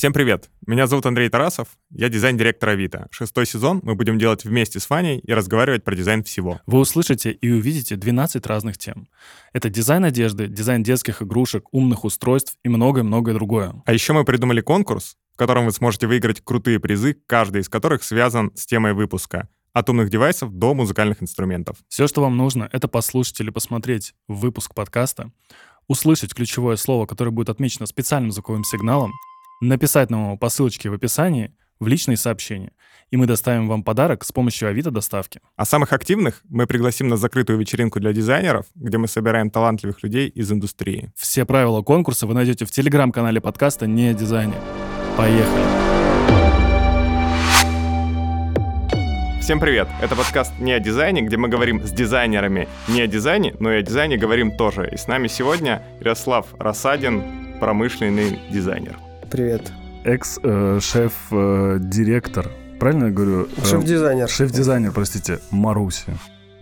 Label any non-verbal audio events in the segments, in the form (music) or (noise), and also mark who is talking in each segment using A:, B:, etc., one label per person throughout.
A: Всем привет! Меня зовут Андрей Тарасов, я дизайн-директор Авито. Шестой сезон мы будем делать вместе с Ваней и разговаривать про дизайн всего.
B: Вы услышите и увидите 12 разных тем. Это дизайн одежды, дизайн детских игрушек, умных устройств и многое-многое другое.
A: А еще мы придумали конкурс, в котором вы сможете выиграть крутые призы, каждый из которых связан с темой выпуска от умных девайсов до музыкальных инструментов.
B: Все, что вам нужно, это послушать или посмотреть выпуск подкаста, услышать ключевое слово, которое будет отмечено специальным звуковым сигналом, написать нам его по ссылочке в описании в личные сообщения, и мы доставим вам подарок с помощью Авито доставки.
A: А самых активных мы пригласим на закрытую вечеринку для дизайнеров, где мы собираем талантливых людей из индустрии.
B: Все правила конкурса вы найдете в телеграм-канале подкаста «Не о дизайне». Поехали!
A: Всем привет! Это подкаст «Не о дизайне», где мы говорим с дизайнерами не о дизайне, но и о дизайне говорим тоже. И с нами сегодня Ярослав Рассадин, промышленный дизайнер.
C: Привет.
B: Экс-шеф-директор, правильно я говорю?
C: Шеф-дизайнер.
B: Шеф-дизайнер, простите, Маруси.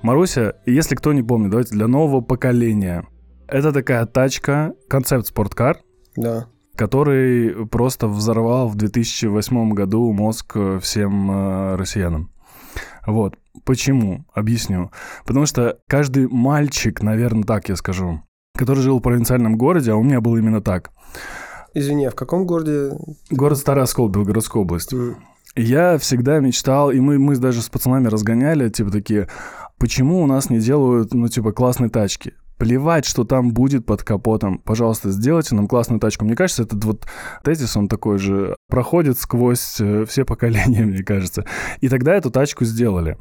B: Маруся, если кто не помнит, давайте для нового поколения. Это такая тачка, концепт спорткар,
C: Да.
B: который просто взорвал в 2008 году мозг всем э, россиянам. Вот. Почему? Объясню. Потому что каждый мальчик, наверное, так я скажу, который жил в провинциальном городе, а у меня было именно так.
C: Извини, а в каком городе?
B: Город Старый Оскол, Белгородская область.
C: М,
B: Я всегда мечтал, и мы, мы даже с пацанами разгоняли, типа такие, почему у нас не делают, ну, типа, классные тачки? Плевать, что там будет под капотом. Пожалуйста, сделайте нам классную тачку. Мне кажется, этот вот тезис, он такой же, проходит сквозь э, все поколения, (laughs) мне кажется. И тогда эту тачку сделали.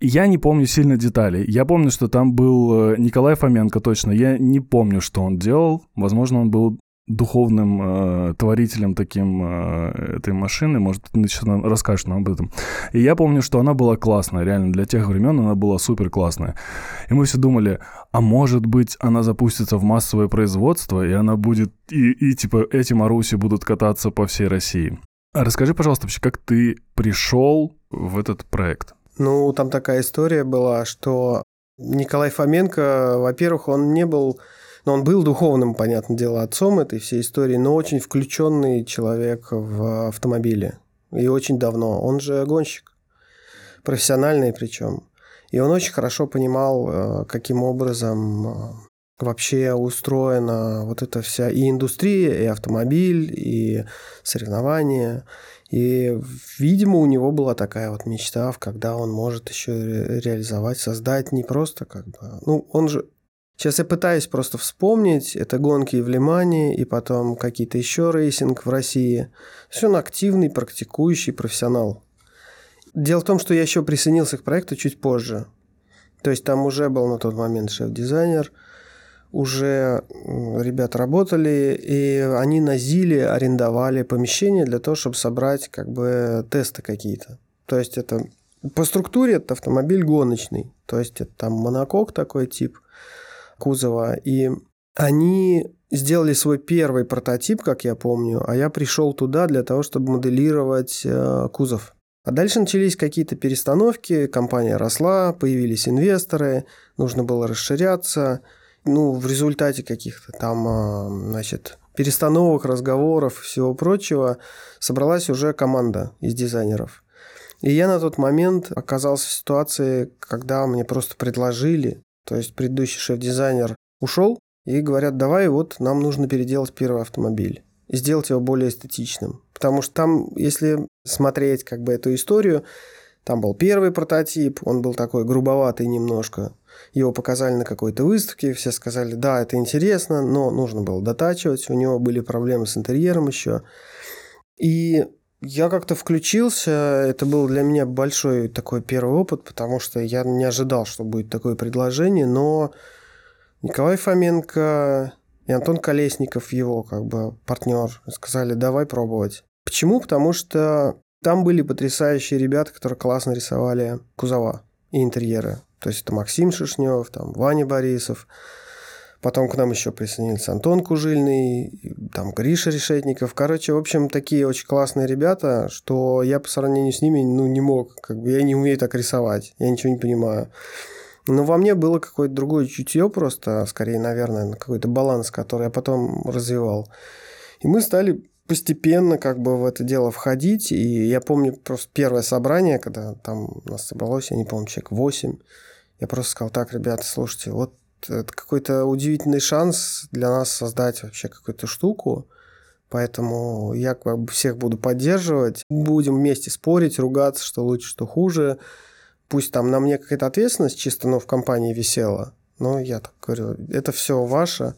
B: Я не помню сильно деталей. Я помню, что там был э, Николай Фоменко точно. Я не помню, что он делал. Возможно, он был духовным э, творителем таким э, этой машины, может, ты сейчас нам расскажешь нам об этом. И я помню, что она была классная, реально, для тех времен она была супер классная. И мы все думали, а может быть, она запустится в массовое производство, и она будет, и, и типа эти Маруси будут кататься по всей России. А расскажи, пожалуйста, вообще, как ты пришел в этот проект?
C: Ну, там такая история была, что Николай Фоменко, во-первых, он не был... Ну, он был духовным, понятное дело, отцом этой всей истории, но очень включенный человек в автомобиле. И очень давно. Он же гонщик. Профессиональный причем. И он очень хорошо понимал, э, каким образом э, вообще устроена вот эта вся и индустрия, и автомобиль, и соревнования. И, видимо, у него была такая вот мечта, когда он может еще ре- реализовать, создать не просто как бы... Ну, он же... Сейчас я пытаюсь просто вспомнить. Это гонки в Ле-Мане, и потом какие-то еще racing в России. Есть он активный, практикующий профессионал. Дело в том, что я еще присоединился к проекту чуть позже. То есть там уже был на тот момент шеф-дизайнер, уже ребята работали, и они на Зиле арендовали помещение для того, чтобы собрать как бы тесты какие-то. То есть это по структуре это автомобиль гоночный. То есть это там монокок такой тип кузова. И они сделали свой первый прототип, как я помню, а я пришел туда для того, чтобы моделировать э, кузов. А дальше начались какие-то перестановки, компания росла, появились инвесторы, нужно было расширяться. Ну, в результате каких-то там, а, значит, перестановок, разговоров и всего прочего собралась уже команда из дизайнеров. И я на тот момент оказался в ситуации, когда мне просто предложили, то есть предыдущий шеф-дизайнер ушел, и говорят, давай вот нам нужно переделать первый автомобиль и сделать его более эстетичным. Потому что там, если смотреть как бы эту историю, там был первый прототип, он был такой грубоватый немножко. Его показали на какой-то выставке, все сказали, да, это интересно, но нужно было дотачивать, у него были проблемы с интерьером еще. И я как-то включился, это был для меня большой такой первый опыт, потому что я не ожидал, что будет такое предложение, но Николай Фоменко и Антон Колесников, его как бы партнер, сказали, давай пробовать. Почему? Потому что там были потрясающие ребята, которые классно рисовали кузова и интерьеры. То есть это Максим Шишнев, там Ваня Борисов. Потом к нам еще присоединился Антон Кужильный, там Гриша Решетников. Короче, в общем, такие очень классные ребята, что я по сравнению с ними ну, не мог. Как бы я не умею так рисовать, я ничего не понимаю. Но во мне было какое-то другое чутье просто, скорее, наверное, какой-то баланс, который я потом развивал. И мы стали постепенно как бы в это дело входить. И я помню просто первое собрание, когда там нас собралось, я не помню, человек 8. Я просто сказал, так, ребята, слушайте, вот это какой-то удивительный шанс для нас создать вообще какую-то штуку. Поэтому я как бы всех буду поддерживать. Будем вместе спорить, ругаться, что лучше, что хуже. Пусть там на мне какая-то ответственность чисто, но в компании висела. Но я так говорю, это все ваше.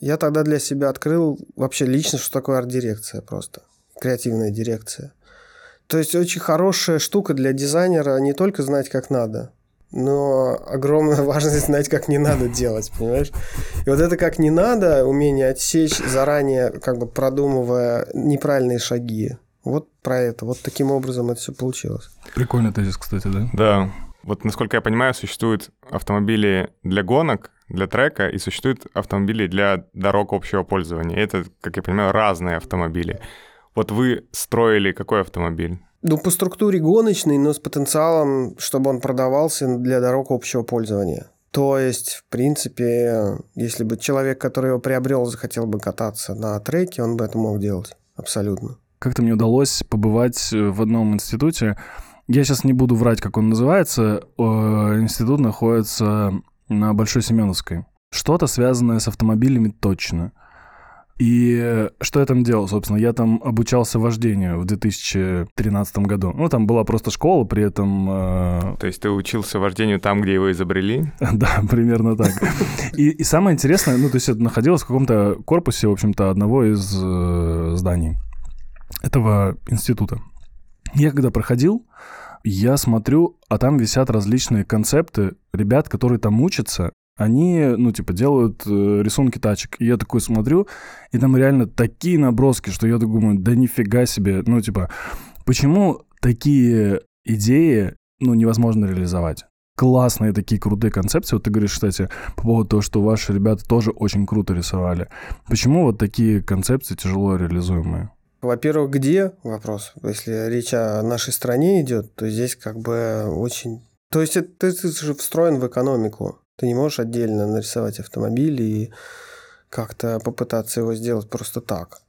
C: Я тогда для себя открыл вообще лично, что такое арт-дирекция просто. Креативная дирекция. То есть очень хорошая штука для дизайнера не только знать, как надо, но огромная (laughs) важность знать, как не надо делать, понимаешь? И вот это как не надо, умение отсечь заранее, как бы продумывая неправильные шаги. Вот про это. Вот таким образом это все получилось.
B: Прикольный тезис, кстати, да?
A: Да. Вот, насколько я понимаю, существуют автомобили для гонок, для трека, и существуют автомобили для дорог общего пользования. Это, как я понимаю, разные автомобили. Вот вы строили какой автомобиль?
C: Ну, по структуре гоночный, но с потенциалом, чтобы он продавался для дорог общего пользования. То есть, в принципе, если бы человек, который его приобрел, захотел бы кататься на треке, он бы это мог делать. Абсолютно.
B: Как-то мне удалось побывать в одном институте. Я сейчас не буду врать, как он называется. Институт находится на Большой Семеновской. Что-то связанное с автомобилями точно. И что я там делал, собственно? Я там обучался вождению в 2013 году. Ну, там была просто школа, при этом... Э...
A: То есть ты учился вождению там, где его изобрели? (laughs)
B: Да, примерно так. И, и самое интересное, ну, то есть это находилось в каком-то корпусе, в общем-то, одного из э, зданий этого института. Я когда проходил, я смотрю, а там висят различные концепты ребят, которые там учатся, они, ну, типа, делают э, рисунки тачек. И я такой смотрю, и там реально такие наброски, что я думаю, да нифига себе. Ну, типа, почему такие идеи, ну, невозможно реализовать? Классные такие крутые концепции. Вот ты говоришь, кстати, по поводу того, что ваши ребята тоже очень круто рисовали. Почему вот такие концепции тяжело реализуемые?
C: Во-первых, где вопрос? Если речь о нашей стране идет, то здесь как бы очень... То есть это, это же встроен в экономику. Ты не можешь отдельно нарисовать автомобиль и как-то попытаться его сделать просто так.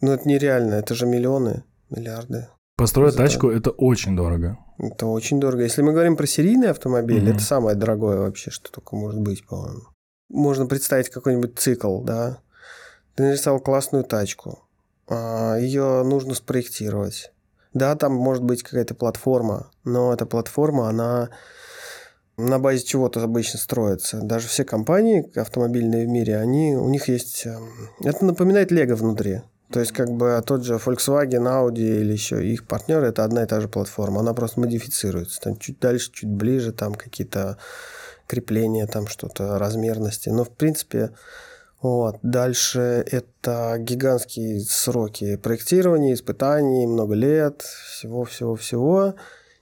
C: Ну, это нереально, это же миллионы, миллиарды.
B: Построить тачку – это очень дорого.
C: Это очень дорого. Если мы говорим про серийный автомобиль, mm это самое дорогое вообще, что только может быть, по-моему. Можно представить какой-нибудь цикл, да. Ты нарисовал классную тачку, а, ее нужно спроектировать. Да, там может быть какая-то платформа, но эта платформа, она на базе чего-то обычно строится. Даже все компании автомобильные в мире, они, у них есть... Эм, это напоминает Лего внутри. То есть, как бы тот же Volkswagen, Audi или еще их партнеры, это одна и та же платформа. Она просто модифицируется. Там чуть дальше, чуть ближе, там какие-то крепления, там что-то, размерности. Но, в принципе, вот. Дальше это гигантские сроки проектирования, испытаний, много лет, всего-всего-всего.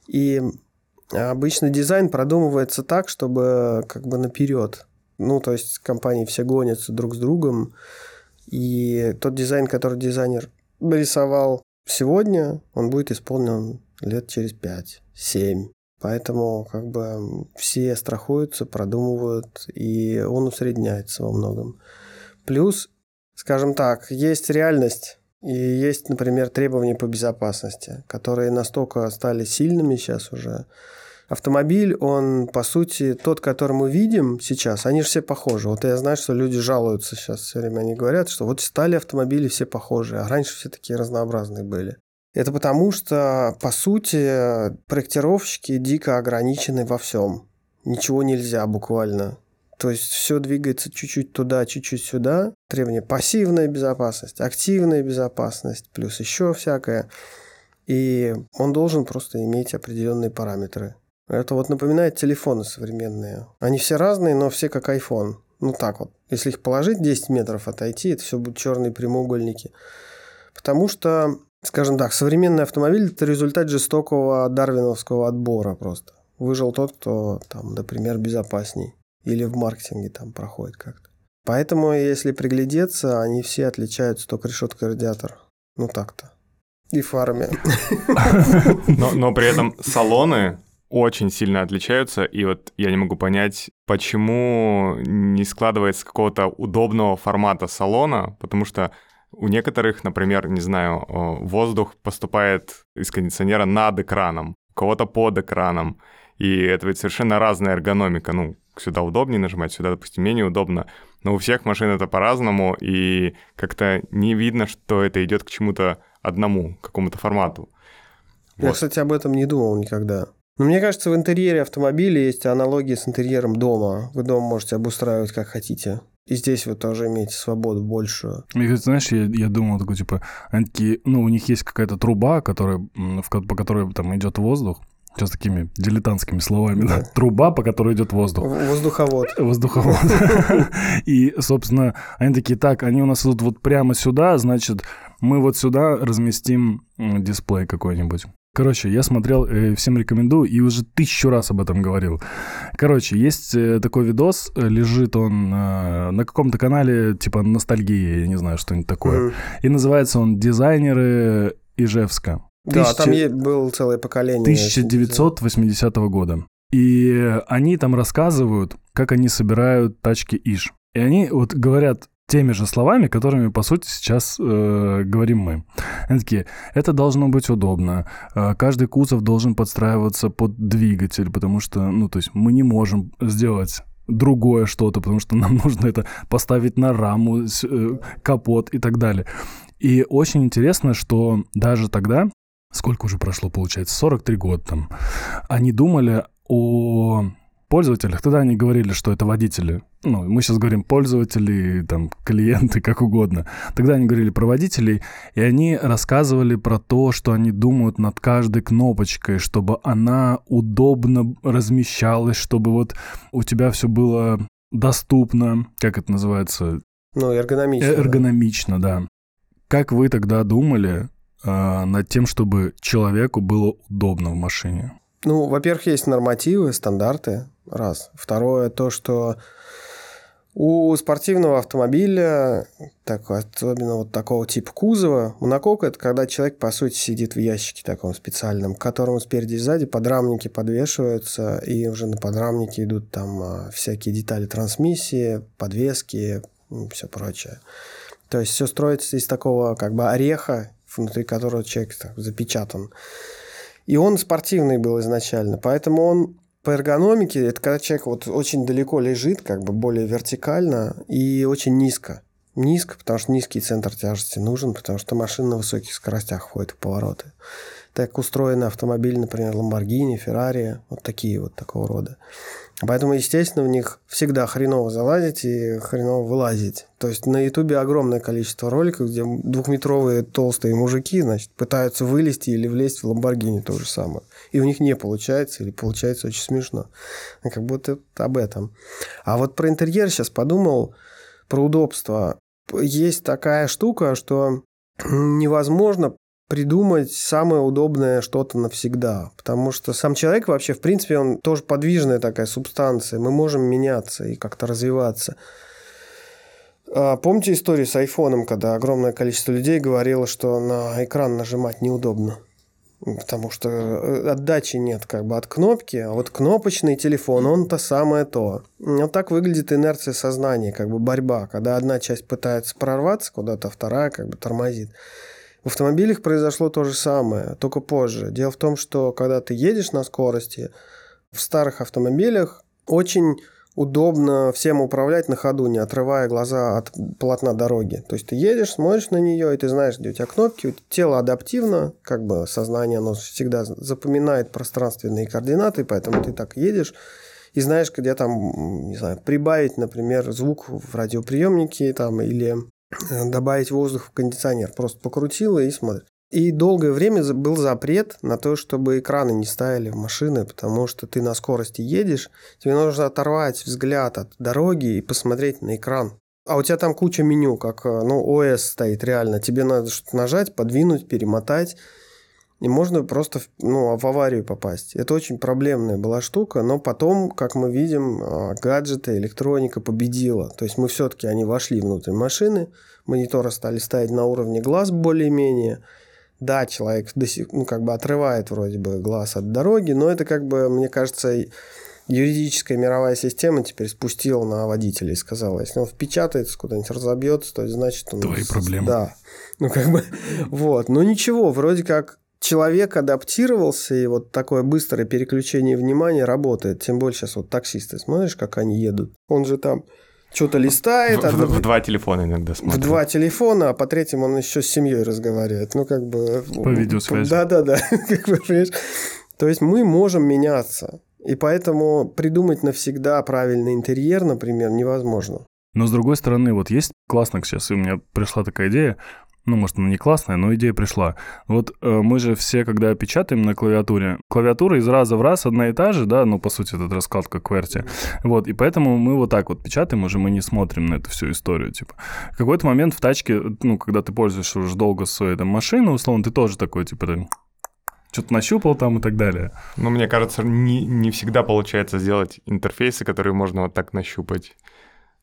C: И Обычно дизайн продумывается так, чтобы как бы наперед. Ну, то есть компании все гонятся друг с другом, и тот дизайн, который дизайнер нарисовал сегодня, он будет исполнен лет через 5-7. Поэтому как бы все страхуются, продумывают, и он усредняется во многом. Плюс, скажем так, есть реальность, и есть, например, требования по безопасности, которые настолько стали сильными сейчас уже, автомобиль, он, по сути, тот, который мы видим сейчас, они же все похожи. Вот я знаю, что люди жалуются сейчас все время, они говорят, что вот стали автомобили все похожи, а раньше все такие разнообразные были. Это потому, что, по сути, проектировщики дико ограничены во всем. Ничего нельзя буквально. То есть все двигается чуть-чуть туда, чуть-чуть сюда. Требования пассивная безопасность, активная безопасность, плюс еще всякое. И он должен просто иметь определенные параметры. Это вот напоминает телефоны современные. Они все разные, но все как iPhone. Ну так вот. Если их положить 10 метров отойти, это все будут черные прямоугольники. Потому что, скажем так, современный автомобиль – это результат жестокого дарвиновского отбора просто. Выжил тот, кто, там, например, безопасней. Или в маркетинге там проходит как-то. Поэтому, если приглядеться, они все отличаются только решеткой радиатора. Ну так-то. И фарами. (laughs)
A: Но, но при этом салоны очень сильно отличаются, и вот я не могу понять, почему не складывается какого-то удобного формата салона, потому что У некоторых, например, не знаю, воздух поступает из кондиционера над экраном, у кого-то под экраном. И это ведь совершенно разная эргономика. Ну, сюда удобнее нажимать, сюда, допустим, менее удобно. Но у всех машин это по-разному, и как-то не видно, что это идет к чему-то одному, к какому-то формату.
C: Я, вот. кстати, об этом не думал никогда. Но мне кажется, в интерьере автомобиля есть аналогии с интерьером дома. Вы дом можете обустраивать как хотите. И здесь вы тоже имеете свободу большую.
B: Мне кажется, знаешь, я, я думал, такой, типа, они такие, ну, у них есть какая-то труба, которая, в, по которой там идет воздух, Сейчас такими дилетантскими словами, да. Труба, по которой идет воздух.
C: Воздуховод.
B: Воздуховод. (laughs) И, собственно, они такие, так, они у нас идут вот прямо сюда, значит, мы вот сюда разместим дисплей какой-нибудь. Короче, я смотрел, э, всем рекомендую, и уже тысячу раз об этом говорил. Короче, есть э, такой видос, э, лежит он на каком-то канале, типа ностальгии, я не знаю, что-нибудь такое. И называется он «Дизайнеры Ижевска».
C: Да, там было целое поколение.
B: 1980 года. И они там рассказывают, как они собирают тачки Иж. И они вот говорят теми же словами, которыми, по сути, сейчас э, говорим мы. Они такие, это должно быть удобно, э, каждый кузов должен подстраиваться под двигатель, потому что, ну, то есть мы не можем сделать другое что-то, потому что нам (laughs) нужно это поставить на раму, э, капот и так далее. И очень интересно, что даже тогда сколько уже прошло, получается, 43 года там, они думали о пользователях. Тогда они говорили, что это водители. Ну, мы сейчас говорим пользователи, там, клиенты, (laughs) как угодно. Тогда они говорили про водителей, и они рассказывали про то, что они думают над каждой кнопочкой, чтобы она удобно размещалась, чтобы вот у тебя все было доступно, как это называется?
C: Ну, эргономично.
B: Эргономично, да. да. Как вы тогда думали, э, над тем, чтобы человеку было удобно в машине?
C: Ну, во-первых, есть нормативы, стандарты, раз. Второе, то, что у спортивного автомобиля, так, особенно вот такого типа кузова, монокок – это когда человек, по сути, сидит в ящике таком специальном, к которому спереди и сзади подрамники подвешиваются, и уже на подрамнике идут там а, всякие детали трансмиссии, подвески, все прочее. То есть все строится из такого как бы ореха, внутри которого человек так, запечатан. И он спортивный был изначально, поэтому он по эргономике, это когда человек вот очень далеко лежит, как бы более вертикально и очень низко. Низко, потому что низкий центр тяжести нужен, потому что машина на высоких скоростях ходит в повороты. Так устроены автомобили, например, Lamborghini, Ferrari, вот такие вот такого рода. Поэтому, естественно, в них всегда хреново залазить и хреново вылазить. То есть на Ютубе огромное количество роликов, где двухметровые толстые мужики, значит, пытаются вылезти или влезть в Ламборгини то же самое. И у них не получается, или получается очень смешно. Как будто об этом. А вот про интерьер сейчас подумал, про удобство. Есть такая штука, что невозможно придумать самое удобное что-то навсегда. Потому что сам человек вообще, в принципе, он тоже подвижная такая субстанция. Мы можем меняться и как-то развиваться. А, помните историю с айфоном, когда огромное количество людей говорило, что на экран нажимать неудобно? Потому что э, отдачи нет как бы от кнопки, а вот кнопочный телефон, он то самое то. Вот так выглядит инерция сознания, как бы борьба, когда одна часть пытается прорваться куда-то, вторая как бы тормозит. В автомобилях произошло то же самое, только позже. Дело в том, что когда ты едешь на скорости, в старых автомобилях очень удобно всем управлять на ходу, не отрывая глаза от полотна дороги. То есть ты едешь, смотришь на нее, и ты знаешь, где у тебя кнопки, тело адаптивно, как бы сознание, оно всегда запоминает пространственные координаты, поэтому ты так едешь, и знаешь, где там, не знаю, прибавить, например, звук в радиоприемнике там, или добавить воздух в кондиционер. Просто покрутила и смотрит. И долгое время был запрет на то, чтобы экраны не ставили в машины, потому что ты на скорости едешь, тебе нужно оторвать взгляд от дороги и посмотреть на экран. А у тебя там куча меню, как э, ну, ОС стоит реально. Тебе надо что-то нажать, подвинуть, перемотать и можно просто ну, в аварию попасть. Это очень проблемная была штука, но потом, как мы видим, а, гаджеты, электроника победила. То есть мы все-таки, они вошли внутрь машины, мониторы стали ставить на уровне глаз более-менее. Да, человек до сих, ну, как бы отрывает вроде бы глаз от дороги, но это как бы, мне кажется, юридическая мировая система теперь спустила на водителей и сказала, если он впечатается, куда-нибудь разобьется, то значит он...
B: Твои проблемы.
C: Да. Ну, как бы, (laughs) вот. Но ничего, вроде как человек адаптировался, и вот такое быстрое переключение внимания работает. Тем более сейчас вот таксисты, смотришь, как они едут. Он же там что-то листает.
A: В,
C: а
A: в- в два телефона иногда
C: в
A: смотрит.
C: два телефона, а по третьему он еще с семьей разговаривает. Ну, как бы...
B: По видеосвязи.
C: Да-да-да. (laughs) Как бы, понимаешь? То есть мы можем меняться. И поэтому придумать навсегда правильный интерьер, например, невозможно.
B: Но с другой стороны, вот есть классно сейчас, и у меня пришла такая идея, ну, может, она не классная, но идея пришла. Вот э, мы же все, когда печатаем на клавиатуре, клавиатура из раза в раз одна и та же, да, ну, по сути, этот раскладка QWERTY. Вот, и поэтому мы вот так вот печатаем, уже мы не смотрим на эту всю историю, типа. В какой-то момент в тачке, ну, когда ты пользуешься уже долго своей там машиной, условно, ты тоже такой, типа, что-то нащупал там и так далее.
A: Ну, мне кажется, не, не всегда получается сделать интерфейсы, которые можно вот так нащупать.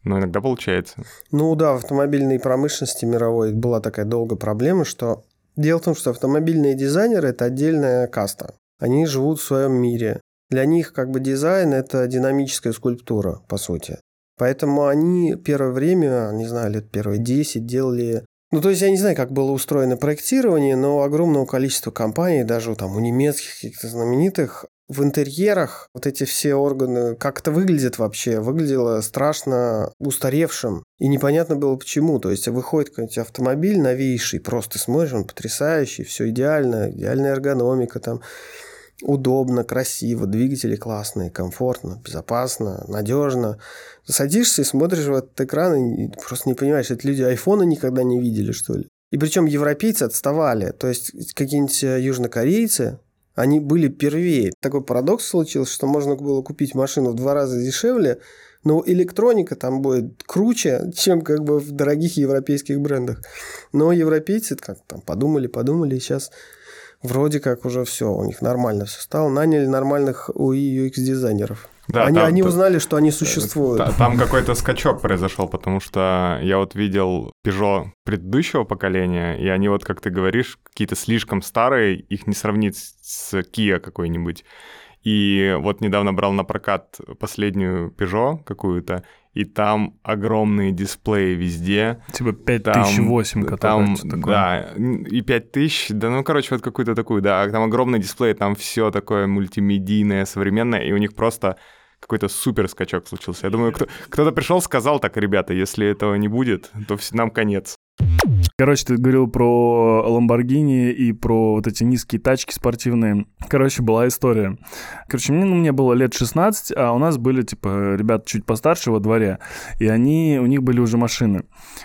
A: Но иногда получается.
C: Ну да, в автомобильной промышленности мировой была такая долгая проблема, что дело в том, что автомобильные дизайнеры – это отдельная каста. Они живут в своем мире. Для них как бы дизайн – это динамическая скульптура, по сути. Поэтому они первое время, не знаю, лет первые 10 делали... Ну, то есть я не знаю, как было устроено проектирование, но огромного количества компаний, даже там у немецких каких-то знаменитых, в интерьерах вот эти все органы, как это выглядит вообще, выглядело страшно устаревшим. И непонятно было почему. То есть выходит какой-нибудь автомобиль новейший, просто смотришь, он потрясающий, все идеально, идеальная эргономика там, удобно, красиво, двигатели классные, комфортно, безопасно, надежно. Садишься и смотришь в этот экран и просто не понимаешь, это люди айфона никогда не видели, что ли. И причем европейцы отставали. То есть какие-нибудь э, южнокорейцы, они были первее. Такой парадокс случился, что можно было купить машину в два раза дешевле, но электроника там будет круче, чем как бы в дорогих европейских брендах. Но европейцы как там подумали, подумали, и сейчас вроде как уже все, у них нормально все стало. Наняли нормальных UI UX дизайнеров.
A: Да,
C: они,
A: там-
C: они узнали, что они существуют.
A: Та- Там какой-то скачок произошел, потому что я вот видел Peugeot предыдущего поколения, и они вот, как ты говоришь, какие-то слишком старые, их не сравнить с Kia какой-нибудь. И вот недавно брал на прокат последнюю Peugeot какую-то, и там огромные дисплеи везде.
B: Типа
A: Там,
B: 5008, который
A: там,
B: что такое.
A: да, и 5000, да, ну, короче, вот какую-то такую, да, там огромный дисплей, там все такое мультимедийное, современное, и у них просто какой-то супер скачок случился. Я думаю, кто, кто-то пришел, сказал так, ребята, если этого не будет, то нам конец.
B: Короче, ты говорил про Ламборгини и про вот эти низкие тачки спортивные. Короче, была история. Короче, мне, ну, мне было лет 16, а у нас были, типа, ребята чуть постарше во дворе, и они, у них были уже машины.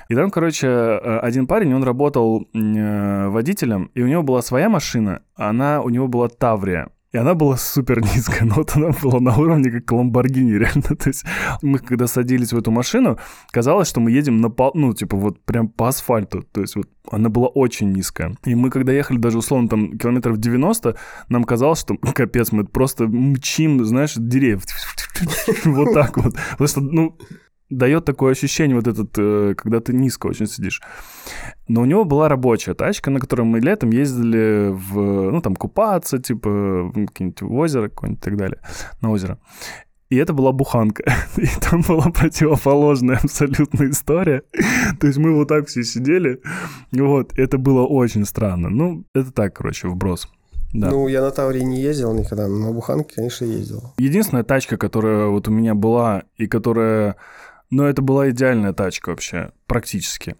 B: И там, короче, э, один парень, он работал э, водителем, и у него была своя машина, она, у него была Таврия. И она была супер низкая, но вот она была на уровне как Ламборгини, реально. (laughs) То есть мы когда садились в эту машину, казалось, что мы едем на пол, ну, типа, вот прям по асфальту. То есть вот она была очень низкая. И мы, когда ехали даже, условно, там, километров 90, нам казалось, что, капец, мы просто мчим, знаешь, деревьев. (laughs) Вот так вот. Потому что, ну, дает такое ощущение вот этот, э, когда ты низко очень сидишь. Но у него была рабочая тачка, на которой мы летом ездили в, ну, там, купаться, типа, какие-нибудь в озеро какое-нибудь и так далее, на озеро. И это была буханка. (laughs) И там была противоположная абсолютная история. То есть мы вот так все сидели. Вот, это было очень странно. Ну, это так, короче, вброс. Да.
C: Ну, я на Таврии не ездил никогда, но на Буханке, конечно, ездил.
B: Единственная тачка, которая вот у меня была, и которая... Ну, это была идеальная тачка вообще, практически.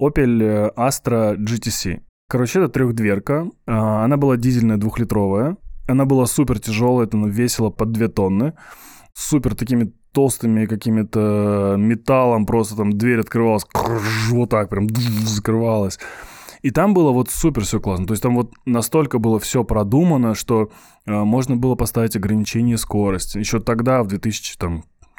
B: Opel э, Astra GTC. Короче, это трехдверка. А, Она была дизельная двухлитровая. Она была супер тяжелая, это весила под 2 тонны. Супер такими толстыми какими-то металлом, просто там дверь открывалась, вот так прям закрывалась. И там было вот супер все классно. То есть там вот настолько было все продумано, что э, можно было поставить ограничение скорости. Еще тогда, в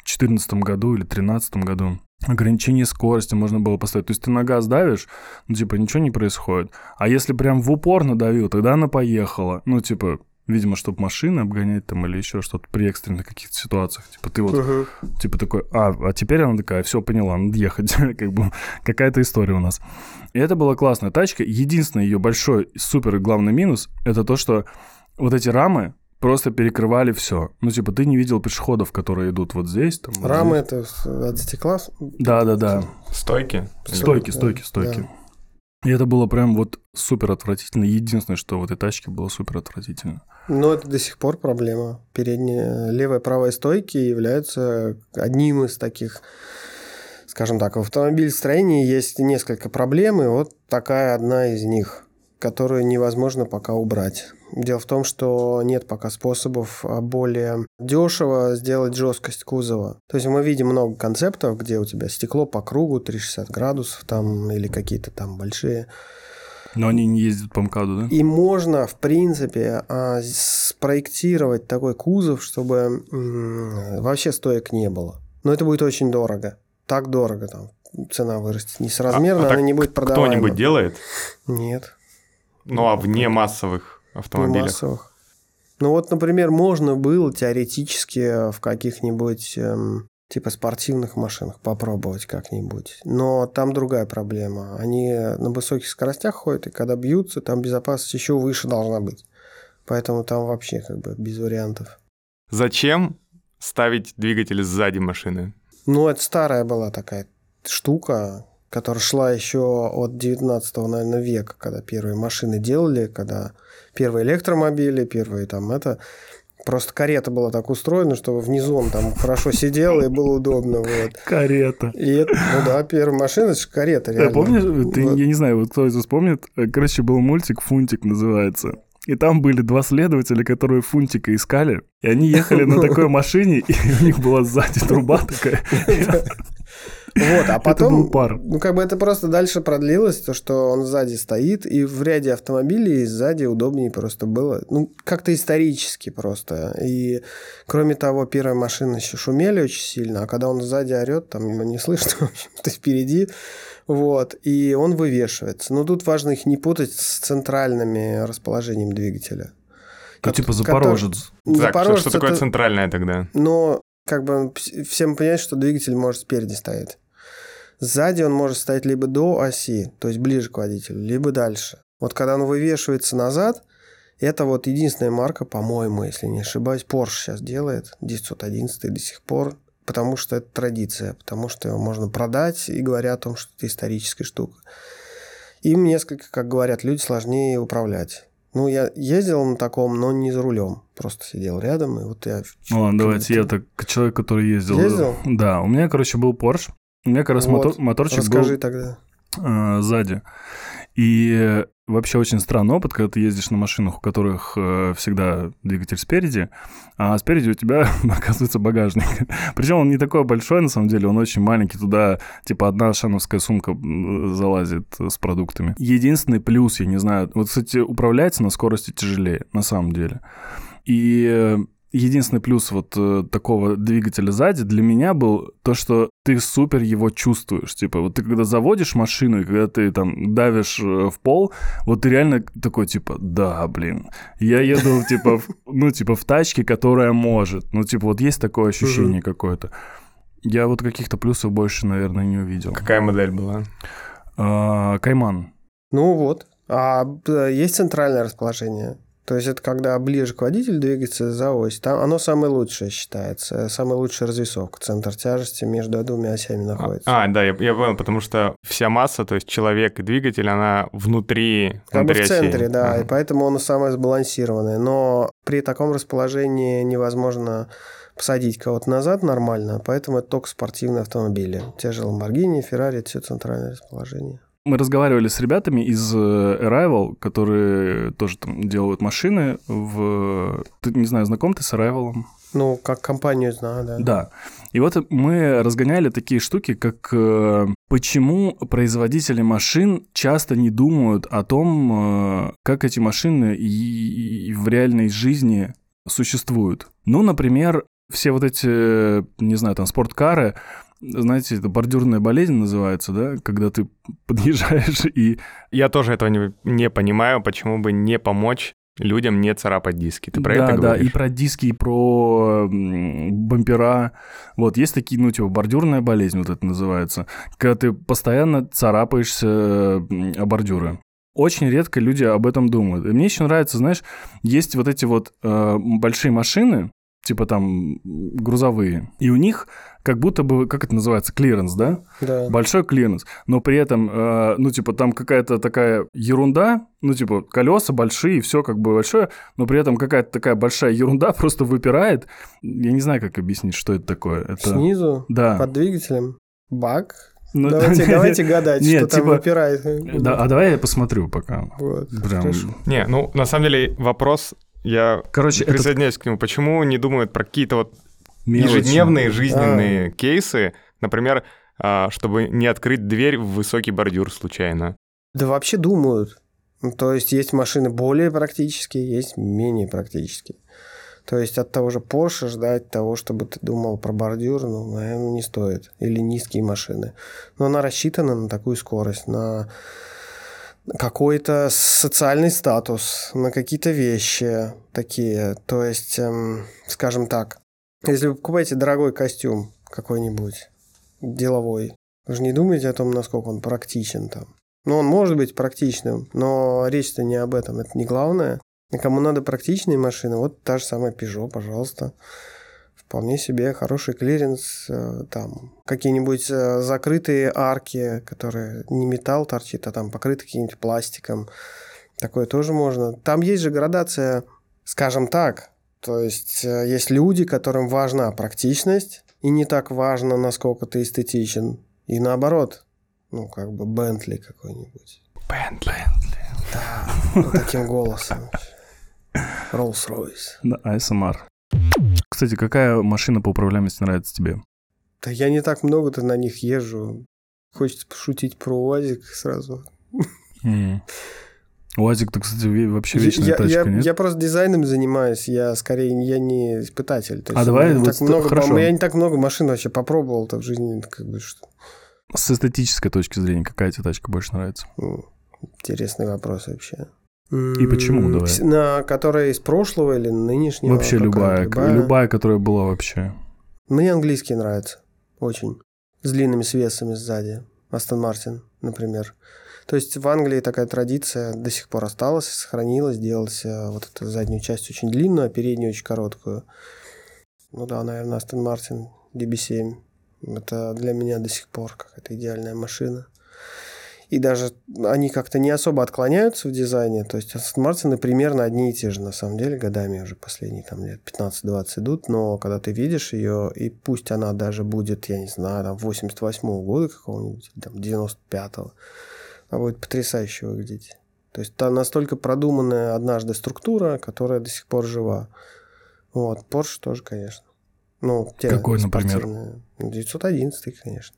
B: 2014 году или 2013 году, ограничение скорости можно было поставить. То есть ты на газ давишь, ну, типа, ничего не происходит. А если прям в упор надавил, тогда она поехала. Ну, типа, видимо, чтобы машины обгонять там или еще что-то при экстренных каких-то ситуациях. Типа ты вот, типа такой, а, а теперь она такая, все поняла, надо ехать. (laughs) как бы какая-то история у нас. И это была классная тачка. Единственный ее большой, супер главный минус, это то, что вот эти рамы просто перекрывали все. Ну, типа, ты не видел пешеходов, которые идут вот здесь. Там, вот
C: Рамы
B: здесь.
C: это от стекла.
B: Да, да, да.
A: Стойки?
B: Стойки,
C: Да,
B: стойки, стойки.
C: да.
B: И это было прям вот супер отвратительно. Единственное, что в этой тачке было супер отвратительно.
C: Но это до сих пор проблема. Передняя, левая, правая стойки являются одним из таких, скажем так, в автомобильстроении есть несколько проблем, и вот такая одна из них, которую невозможно пока убрать. Дело в том, что нет пока способов а, более дешево сделать жесткость кузова. То есть мы видим много концептов, где у тебя стекло по кругу 360 градусов там или какие-то там большие
B: Но они не ездят по МКАДу, да?
C: и можно, в принципе, а, спроектировать такой кузов, чтобы вообще стоек не было. Но это будет очень дорого. Так дорого там. Цена вырастет несоразмерно,
A: А- а
C: она не будет продаваема.
A: Кто-нибудь делает?
C: Нет,
A: Ну, а вне массовых
C: не
A: автомобилях?
C: массовых. Ну вот, например, можно было теоретически в каких-нибудь эм, типа спортивных машинах попробовать как-нибудь. Но там другая проблема. Они на высоких скоростях ходят, и когда бьются, там безопасность еще выше должна быть. Поэтому там вообще как бы без вариантов.
A: Зачем ставить двигатель сзади машины?
C: Ну, это старая была такая штука, которая шла еще от 19 наверное, века, когда первые машины делали, когда первые электромобили, первые там это... Просто карета была так устроена, что внизу он там хорошо сидел и было удобно. Вот.
B: Карета.
C: И это, ну да, первая машина, это же карета, реально.
B: помнишь, ты,
C: Вот.
B: я не знаю, вот кто это вспомнит, э, короче, был мультик «Фунтик» называется. И там были два следователя, которые Фунтика искали, и они ехали на (laughs) такой машине, и у них была сзади труба такая.
C: Вот, а (laughs)
B: Это
C: потом,
B: был пар.
C: ну, как бы это просто дальше продлилось, то, что он сзади стоит, и в ряде автомобилей сзади удобнее просто было. Ну, как-то исторически просто. И, кроме того, первые машины еще шумели очень сильно, а когда он сзади орет, там его не слышно, (laughs) в общем-то, впереди. Вот, и он вывешивается. Но тут важно их не путать с центральными расположением двигателя.
B: Ну,
C: Ко-
B: типа
C: который-
B: Запорожец.
A: Так, что,
C: Запорожец
A: что такое
C: это-
A: центральное тогда?
C: но как бы всем понять, что двигатель может спереди стоять. Сзади он может стоять либо до оси, то есть ближе к водителю, либо дальше. Вот когда он вывешивается назад, это вот единственная марка, по-моему, если не ошибаюсь, Porsche сейчас делает, 911 до сих пор, потому что это традиция, потому что его можно продать и говорят о том, что это историческая штука. Им несколько, как говорят люди, сложнее управлять. Ну, я ездил на таком, но не за рулем. Просто сидел рядом, и вот я...
B: Ну ладно, давайте я так, человек, который ездил.
C: Ездил?
B: Да, у меня, короче, был Porsche. У меня как раз
C: Вот.
B: мотор- моторчик
C: Расскажи
B: был
C: тогда.
B: э, сзади. И вообще очень странный опыт, когда ты ездишь на машинах, у которых э, всегда двигатель спереди, а спереди у тебя (laughs) оказывается багажник. (laughs) Причем он не такой большой, на самом деле, он очень маленький. Туда, типа, одна шановская сумка залазит с продуктами. Единственный плюс, я не знаю, вот, кстати, управляется на скорости тяжелее, на самом деле. И э, единственный плюс вот э, такого двигателя сзади для меня был то, что ты супер его чувствуешь. Типа, вот ты когда заводишь машину, и когда ты там давишь э, в пол, вот ты реально такой, типа, да, блин, я еду, (laughs) типа, в- ну, типа, в тачке, которая может. Ну, типа, вот есть такое ощущение какое-то. Я вот каких-то плюсов больше, наверное, не увидел.
A: Какая модель была?
B: А, Кайман.
C: Ну вот. А э, есть центральное расположение. То есть это когда ближе к водителю двигается за ось. Там оно самое лучшее считается. Самая лучшая развесовка. Центр тяжести между двумя осями находится.
A: А, да, я, я понял, потому что вся масса, то есть человек и двигатель, она внутри,
C: Как бы
A: внутри
C: в
A: оси.
C: центре, да,
A: Ага.
C: и поэтому оно самое сбалансированное. Но при таком расположении невозможно посадить кого-то назад нормально, поэтому это только спортивные автомобили. Те же Lamborghini, Ferrari, это все центральное расположение.
B: Мы разговаривали с ребятами из э, Arrival, которые тоже там делают машины в... Ты, не знаю, знаком ты с Arrival?
C: Ну, как компанию знаю, да.
B: Да. И вот мы разгоняли такие штуки, как э, почему производители машин часто не думают о том, э, как эти машины и, и в реальной жизни существуют. Ну, например, все вот эти, не знаю, там, спорткары, знаете, это бордюрная болезнь называется, да, когда ты подъезжаешь (laughs) и
A: Я тоже этого не, не понимаю, почему бы не помочь людям не царапать диски. Ты про
B: да,
A: это
B: да,
A: говоришь?
B: и про диски, и про бампера. Вот, есть такие, ну, типа, бордюрная болезнь вот это называется, когда ты постоянно царапаешься о бордюры. Очень редко люди об этом думают. И мне еще нравится, знаешь, есть вот эти вот э, большие машины, типа там грузовые, и у них как будто бы, как это называется, клиренс, да?
C: Да.
B: Большой клиренс, но при этом, э, ну, типа, там какая-то такая ерунда, ну, типа, колеса большие, все как бы большое, но при этом какая-то такая большая ерунда (laughs) просто выпирает. Я не знаю, как объяснить, что это такое. Это...
C: Снизу?
B: Да.
C: Под двигателем? Бак?
B: Ну,
C: давайте, (laughs) давайте гадать,
B: Нет,
C: что там
B: типа-
C: выпирает.
B: Да, а давай я посмотрю пока.
C: Вот,
B: Прям...
C: хорошо.
A: Не, ну, на самом деле, вопрос, я
B: Короче,
A: присоединяюсь к нему. Почему не думают про какие-то вот
B: мелочи.
A: ежедневные жизненные кейсы, например, а, чтобы не открыть дверь в высокий бордюр случайно?
C: Да вообще думают. Ну, То есть есть машины более практические, есть менее практические. То есть от того же Porsche ждать того, чтобы ты думал про бордюр, ну, наверное, не стоит. Или низкие машины. Но она рассчитана на такую скорость, на какой-то социальный статус, на какие-то вещи такие. То есть, эм, скажем так, если вы покупаете дорогой костюм какой-нибудь, деловой, вы же не думаете о том, насколько он практичен там. Ну, он может быть практичным, но речь-то не об этом, это не главное. И кому надо практичные машины, вот та же самая Peugeot, пожалуйста. Вполне себе хороший клиренс, э, там какие-нибудь э, закрытые арки, которые не металл торчит, а там покрыты каким-нибудь пластиком. Такое тоже можно. Там есть же градация, скажем так, то есть э, есть люди, которым важна практичность, и не так важно, насколько ты эстетичен. И наоборот, ну, как бы Бентли какой-нибудь.
A: Бентли.
C: Да, вот таким голосом. Rolls-Royce.
B: Да, ASMR. Кстати, какая машина по управляемости нравится тебе?
C: Да я не так много-то на них езжу. Хочется пошутить про УАЗик сразу.
B: УАЗик-то, кстати, вообще вечная
C: я,
B: тачка,
C: я,
B: нет?
C: я просто дизайном занимаюсь, я скорее я не испытатель. То
B: А давай вот
C: так
B: с-
C: много,
B: хорошо.
C: я не так много машин вообще попробовал-то в жизни. Как бы, что,
B: С эстетической точки зрения, какая тебе тачка больше нравится?
C: интересный вопрос вообще.
B: И почему, давай?
C: На которая из прошлого или нынешнего?
B: вообще любая, к- любая, которая была вообще.
C: Мне английский нравится. Очень. С длинными свесами сзади. Астон Мартин, например. То есть в Англии такая традиция до сих пор осталась, сохранилась, делать э, вот эту заднюю часть очень длинную, а переднюю очень короткую. Ну да, наверное, Астон Мартин DB7. Это для меня до сих пор какая-то идеальная машина. И даже они как-то не особо отклоняются в дизайне. То есть Астон Мартины примерно одни и те же, на самом деле, годами уже последние там лет 15-20 идут. Но когда ты видишь ее, и пусть она даже будет, я не знаю, там 88-го года какого-нибудь, там 95-го, она будет потрясающе выглядеть. То есть та настолько продуманная однажды структура, которая до сих пор жива. Вот, Porsche тоже, конечно. Ну, те
B: Какой, например?
C: спортивные. Ну, 911, конечно.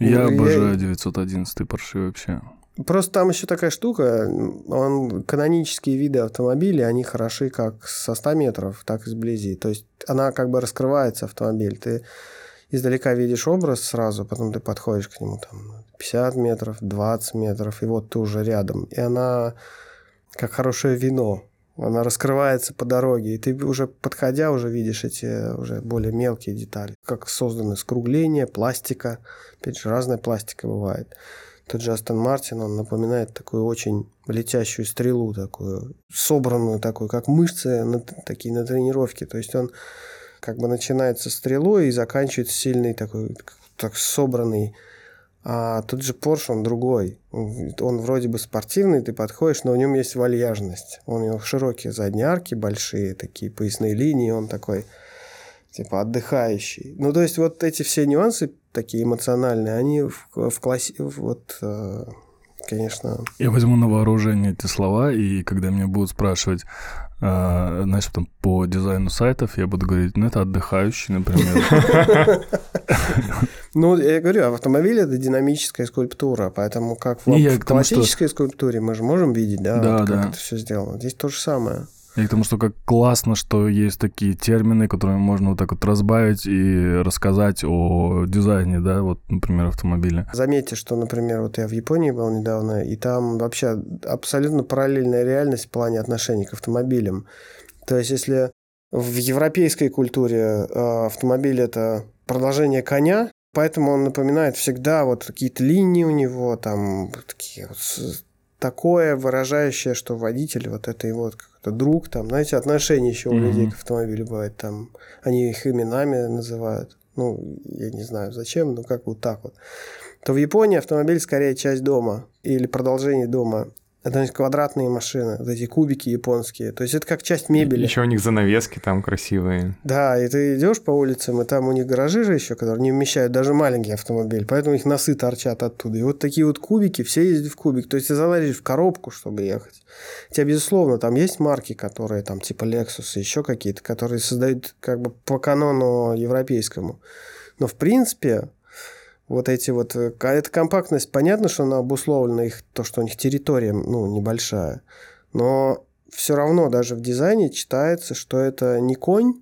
B: Я
C: Ну, я-
B: обожаю 911 Porsche вообще.
C: Просто там еще такая штука, он, канонические виды автомобилей, они хороши как со 100 метров, так и сблизи. То есть она как бы раскрывается, автомобиль. Ты издалека видишь образ сразу, потом ты подходишь к нему там 50 метров, 20 метров, и вот ты уже рядом. И она как хорошее вино. Она раскрывается по дороге, и ты уже подходя уже видишь эти уже более мелкие детали. Как созданы скругления, пластика. Опять же, разная пластика бывает. Тот же Астон Мартин, он напоминает такую очень летящую стрелу, такую собранную, такую, как мышцы на, такие на тренировке. То есть он как бы начинается стрелой и заканчивается сильный такой, так собранный. А тот же Porsche, он другой. Он, он вроде бы спортивный, ты подходишь, но в нем есть вальяжность. У него широкие задние арки, большие такие поясные линии, он такой типа отдыхающий. Ну, то есть вот эти все нюансы такие эмоциональные, они в, в классе, вот, э, конечно,
B: Я возьму на вооружение эти слова, и когда меня будут спрашивать, знаешь, там по дизайну сайтов, я буду говорить, ну, это отдыхающий, например. (laughs)
C: Ну, я говорю, автомобиль это динамическая скульптура, поэтому как в, в классической скульптуре мы же можем видеть, да, как это все сделано. Здесь то же самое.
B: И к тому, что как классно, что есть такие термины, которыми можно вот так вот разбавить и рассказать о дизайне, да, вот, например, автомобиля.
C: Заметьте, что, например, вот я в Японии был недавно, и там вообще абсолютно параллельная реальность в плане отношений к автомобилям. То есть, если в европейской культуре э, автомобиль это продолжение коня, поэтому он напоминает всегда вот какие-то линии у него, там такие вот такое выражающее, что водитель, вот это его вот какой-то друг, там, знаете, отношения еще у
B: Мгм.
C: людей к автомобилю бывает, там, они их именами называют. Ну, я не знаю зачем, но как вот так вот. То в Японии автомобиль скорее часть дома или продолжение дома. Это квадратные машины, вот эти кубики японские. То есть это как часть мебели.
A: Еще у них занавески там красивые.
C: Да, и ты идешь по улицам, и там у них гаражи же еще, которые не вмещают даже маленький автомобиль, поэтому их носы торчат оттуда. И вот такие вот кубики, все ездят в кубик. То есть ты залазишь в коробку, чтобы ехать. У тебя, безусловно, там есть марки, которые там типа Lexus и еще какие-то, которые создают как бы по канону европейскому. Но в принципе вот эти вот... э, Эта компактность, понятно, что она обусловлена их, то, что у них территория, ну, небольшая. Но все равно даже в дизайне читается, что это не конь,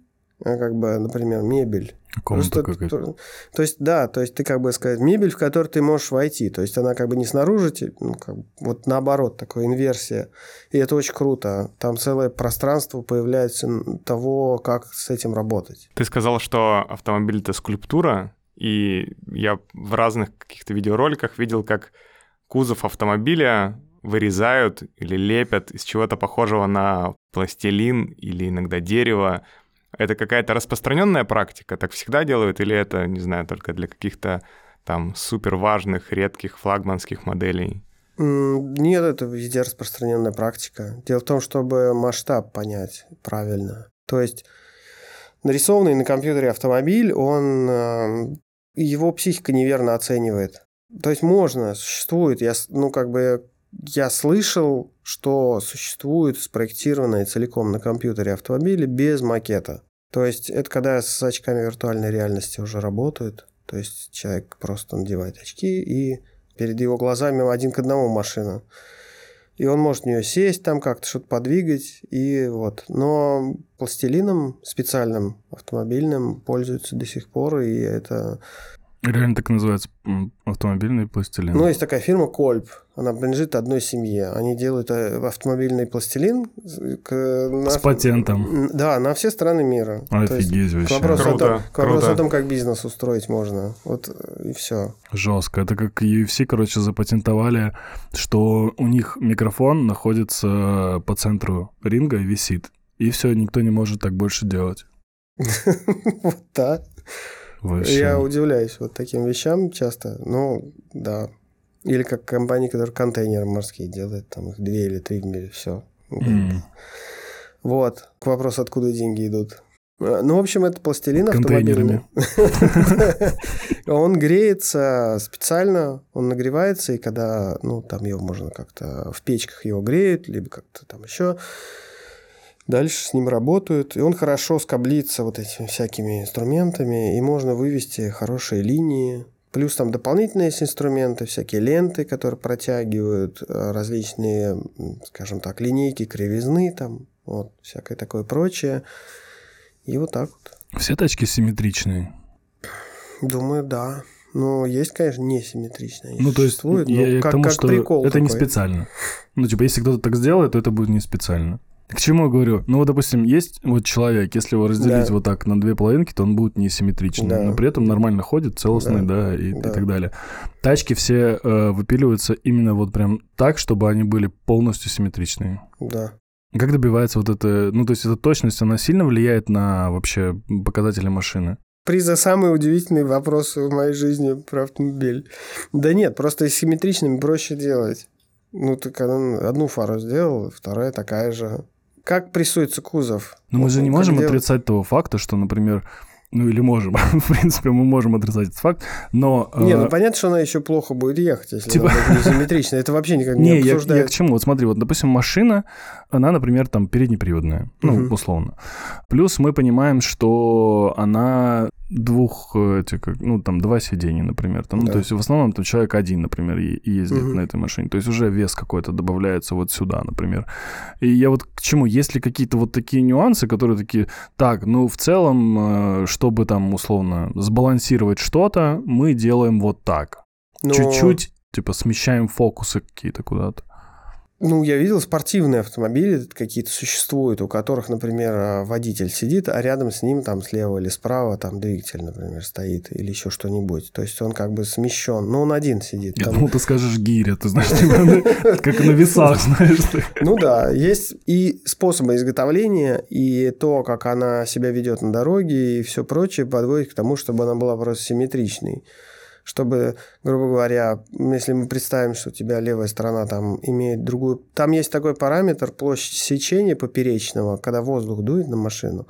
C: а как бы, например, мебель.
B: Комната
C: Просто
B: какая-то.
C: то, то есть, да, то есть ты как бы сказать, мебель, в которую ты можешь войти. То есть она как бы не снаружи, ну, как бы, вот наоборот, такая инверсия. И это очень круто. Там целое пространство появляется того, как с этим работать.
A: Ты сказал, что автомобиль — это скульптура, и я в разных каких-то видеороликах видел, как кузов автомобиля вырезают или лепят из чего-то похожего на пластилин или иногда дерево. Это какая-то распространенная практика? Так всегда делают? Или это, не знаю, только для каких-то там супер важных, редких флагманских моделей?
C: М, Нет, это везде распространенная практика. Дело в том, чтобы масштаб понять правильно. То есть нарисованный на компьютере автомобиль, он э, его психика неверно оценивает. То есть можно, существует, я, ну как бы я слышал, что существуют спроектированные целиком на компьютере автомобили без макета. То есть это когда с очками виртуальной реальности уже работают. То есть человек просто надевает очки и перед его глазами один к одному машина. И он может в нее сесть, там как-то что-то подвигать, и вот. Но пластилином специальным автомобильным пользуются до сих пор, и это...
B: Реально так называется автомобильный пластилин.
C: Ну, есть такая фирма Кольп, она принадлежит одной семье. Они делают э, автомобильный пластилин к- на-
B: С патентом.
C: Да, на все страны мира.
B: Офигеть
C: К
B: вообще.
C: вопросу,
A: Круто,
C: о том, к вопросу
A: круто.
C: о том, как бизнес устроить можно. Вот э, и все.
B: Жестко. Это как UFC, короче, запатентовали, что у них микрофон находится по центру ринга и висит. И все, никто не может так больше делать. (laughs)
C: Вот да.
B: Вообще.
C: Я удивляюсь вот таким вещам часто. Ну, да. Или как компании, которые контейнеры морские делают, там их две или три в мире, все.
B: М.
C: Вот. К вопросу, откуда деньги идут. Э, Ну, в общем, это пластилин автомобильный. (laughs) Он греется специально, он нагревается, и когда, ну, там его можно как-то в печках его греют, либо как-то там еще. Дальше с ним работают, и он хорошо скоблится вот этими всякими инструментами, и можно вывести хорошие линии. Плюс там дополнительные есть инструменты, всякие ленты, которые протягивают, э, различные, скажем так, линейки кривизны, там, вот, всякое такое прочее. И вот так вот.
B: Все тачки симметричные.
C: Думаю, да. Но есть, конечно, несимметричные. они
B: Ну, то есть, я,
C: как,
B: тому,
C: как
B: что
C: прикол
B: это не
C: такой.
B: специально. Ну, типа, если кто-то так сделает, то это будет не специально. К чему я говорю? Ну, вот, допустим, есть вот человек, если его разделить
C: Да.
B: вот так на две половинки, то он будет несимметричный,
C: Да.
B: но при этом нормально ходит, целостный, да, и, и
C: Да.
B: так далее. Тачки все э, выпиливаются именно вот прям так, чтобы они были полностью симметричные.
C: Да.
B: Как добивается вот это... Ну, то есть эта точность, она сильно влияет на вообще показатели машины?
C: Приз за самый удивительный вопрос в моей жизни про автомобиль. Да нет, просто симметричными проще делать. Ну, ты когда одну фару сделал, вторая такая же. Как прессуется кузов?
B: Но мы
C: Вот,
B: же не можем
C: делать?
B: отрицать того факта, что, например, ну или можем, (laughs) в принципе, мы можем отрицать этот факт, но...
C: Не,
B: э,
C: ну понятно, что она еще плохо будет ехать, если
B: Типа-
C: она будет несимметрична. Это вообще никак не
B: Не, я, я к
C: обсуждается.
B: чему? Вот смотри, вот, допустим, машина, она, например, там переднеприводная, ну,
C: Мгм.
B: условно. Плюс мы понимаем, что она двух, э, этих, ну, там, два сиденья, например. Там, ну,
C: Да.
B: то есть в основном там человек один, например, ездит
C: Мгм.
B: на этой машине. То есть уже вес какой-то добавляется вот сюда, например. И я вот к чему? Есть ли какие-то вот такие нюансы, которые такие, так, ну, в целом, э, чтобы там, условно, сбалансировать что-то, мы делаем вот так.
C: Но-
B: Чуть-чуть, типа, смещаем фокусы какие-то куда-то.
C: Ну, я видел спортивные автомобили какие-то существуют, у которых, например, а, водитель сидит, а рядом с ним там слева или справа там двигатель, например, стоит или еще что-нибудь. То есть он как бы смещен. Но он один сидит.
B: Я
C: Там-
B: думал, ты скажешь гиря, ты знаешь, ну, как на весах, (laughs) знаешь.
C: Ну да, есть и способы изготовления, и то, как она себя ведет на дороге, и все прочее подводит к тому, чтобы она была просто симметричной. Чтобы, грубо говоря, если мы представим, что у тебя левая сторона там имеет другую... Там есть такой параметр площадь сечения поперечного, когда воздух дует на машину.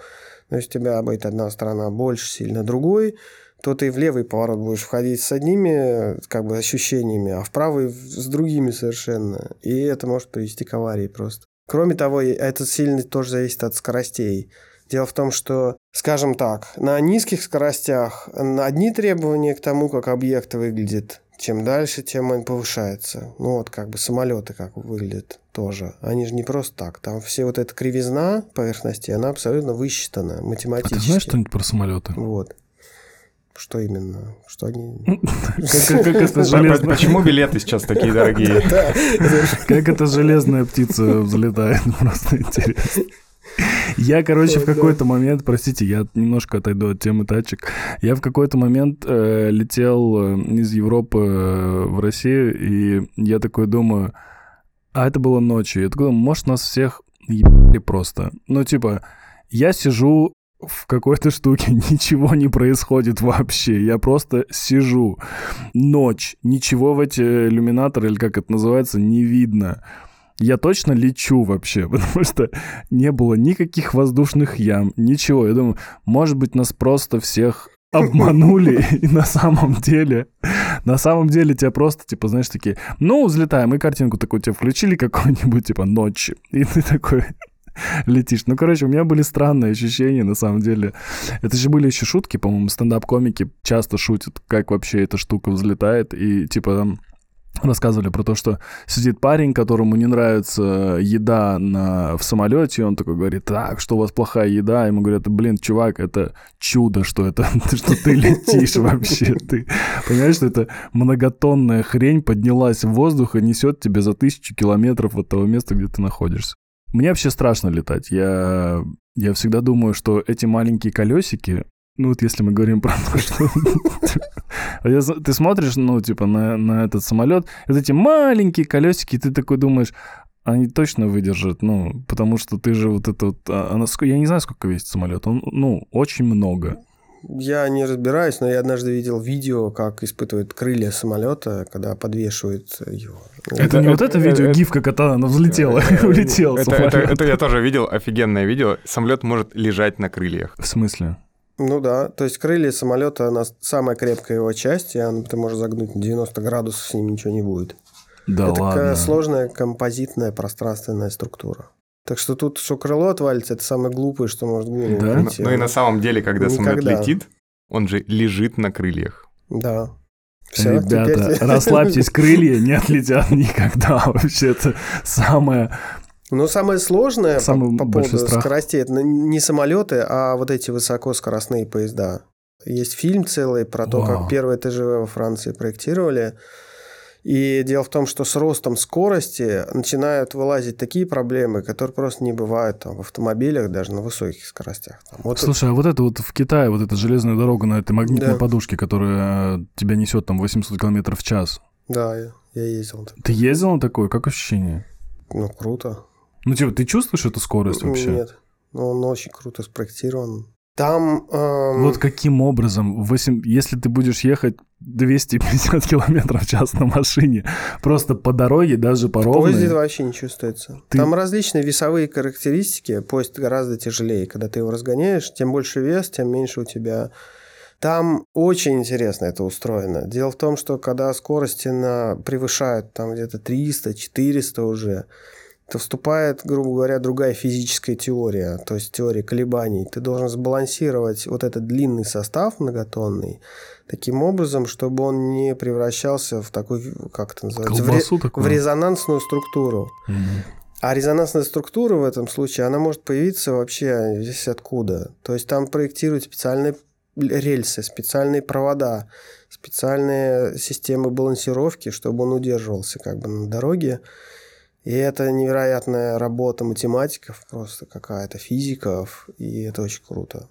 C: Но если у тебя будет одна сторона больше сильно другой, то ты в левый поворот будешь входить с одними как бы ощущениями, а в правый с другими совершенно. И это может привести к аварии просто. Кроме того, это сильно тоже зависит от скоростей. Дело в том, что, скажем так, на низких скоростях одни требования к тому, как объект выглядит, чем дальше, тем он повышается. Ну вот как бы самолеты как выглядят тоже. Они же не просто так. Там все вот эта кривизна поверхности, она абсолютно высчитана
B: А
C: математически.
B: ты знаешь что-нибудь про самолеты?
C: Вот. Что именно? Что они... (laughs)
A: Почему билеты сейчас такие дорогие? (laughs)
B: Как эта железная птица взлетает, (laughs) просто интересно. Я, короче, в какой-то момент, простите, я немножко отойду от темы тачек. Я в какой-то момент э, летел э, из Европы э, в Россию, и я такой думаю, а это было ночью. Я такой, думаю, может, нас всех ебали просто. Ну, типа, я сижу в какой-то штуке, (laughs) ничего не происходит вообще. Я просто сижу. Ночь. Ничего в эти иллюминаторы, или как это называется, не видно. Я точно лечу вообще, (laughs) потому что не было никаких воздушных ям, ничего. Я думаю, может быть, нас просто всех (laughs) обманули, и на самом деле, на самом деле тебя просто, типа, знаешь, такие, ну, взлетаем, и картинку такую тебе включили какую-нибудь, типа, ночи, (laughs) и ты такой летишь. Ну, короче, у меня были странные ощущения, на самом деле. Это же были еще шутки, по-моему, стендап-комики часто шутят, как вообще эта штука взлетает, и, типа, там рассказывали про то, что сидит парень, которому не нравится еда на, в самолете, и он такой говорит, так, что у вас плохая еда? Ему говорят, блин, чувак, это чудо, что это, (laughs) что ты летишь вообще. Ты понимаешь, что это многотонная хрень поднялась в воздух и несет тебя за тысячу километров от того места, где ты находишься. Мне вообще страшно летать. Я, я всегда думаю, что эти маленькие колесики, ну вот если мы говорим про то, что... За- Ты смотришь, ну, типа, на, на этот самолет, вот эти маленькие колесики, и ты такой думаешь, они точно выдержат, ну, потому что ты же вот это вот... а, она я не знаю, сколько весит самолет, он, ну, очень много.
C: Я не разбираюсь, но я однажды видел видео, как испытывают крылья самолета, когда подвешивают его.
B: Это, не вот это видео, гифка, когда она взлетела, (laughs) улетела
A: это я тоже видел, офигенное видео. Самолет может лежать на крыльях.
B: В смысле?
C: Ну да, то есть крылья самолета, она самая крепкая его часть, и она, ты можешь загнуть на 90 градусов, с ним ничего не будет.
B: Да
C: это
B: ладно.
C: такая сложная композитная пространственная структура. Так что тут, что крыло отвалится, это самое глупое, что может голову
B: Да?
C: Прийти.
A: но и на самом деле, когда самолет
C: Никогда.
A: летит, он же лежит на крыльях.
C: Да. Всё,
B: Ребята,
C: теперь- (laughs) (laughs)
B: расслабьтесь, крылья не отлетят никогда. (laughs) Вообще, это самое...
C: Но самое сложное
B: Самый
C: по, по поводу
B: страх.
C: скоростей, это не самолеты, а вот эти высокоскоростные поезда. Есть фильм целый про то,
B: Вау.
C: как первые ТЖВ во Франции проектировали. И дело в том, что с ростом скорости начинают вылазить такие проблемы, которые просто не бывают там, в автомобилях, даже на высоких скоростях. Там, вот
B: Слушай, а вот это вот в Китае, вот эта железная дорога на этой магнитной
C: Да.
B: подушке, которая э, тебя несет там 800 километров в час.
C: Да, я, ездил.
B: Ты ездил на такое? Как ощущение?
C: Ну, круто.
B: Ну, типа, ты чувствуешь эту скорость вообще?
C: Нет. Ну, Он очень круто спроектирован. Там... эм,
B: Вот каким образом, восемь- если ты будешь ехать 250 (laughs) километров в час на машине, просто по дороге, даже по
C: В поезде
B: ровной,
C: вообще не чувствуется.
B: Ты-
C: Там различные весовые характеристики. Поезд гораздо тяжелее. Когда ты его разгоняешь, тем больше вес, тем меньше у тебя... Там очень интересно это устроено. Дело в том, что когда скорости на... превышают там где-то 300-400 уже, то вступает, грубо говоря, другая физическая теория, то есть теория колебаний. Ты должен сбалансировать вот этот длинный состав многотонный таким образом, чтобы он не превращался в такой, как это называется, в ре- в
B: такую.
C: резонансную структуру.
B: Мгм.
C: А резонансная структура в этом случае, она может появиться вообще здесь откуда. То есть там проектируют специальные рельсы, специальные провода, специальные системы балансировки, чтобы он удерживался как бы на дороге. И это невероятная работа математиков, просто какая-то физиков, и это очень круто.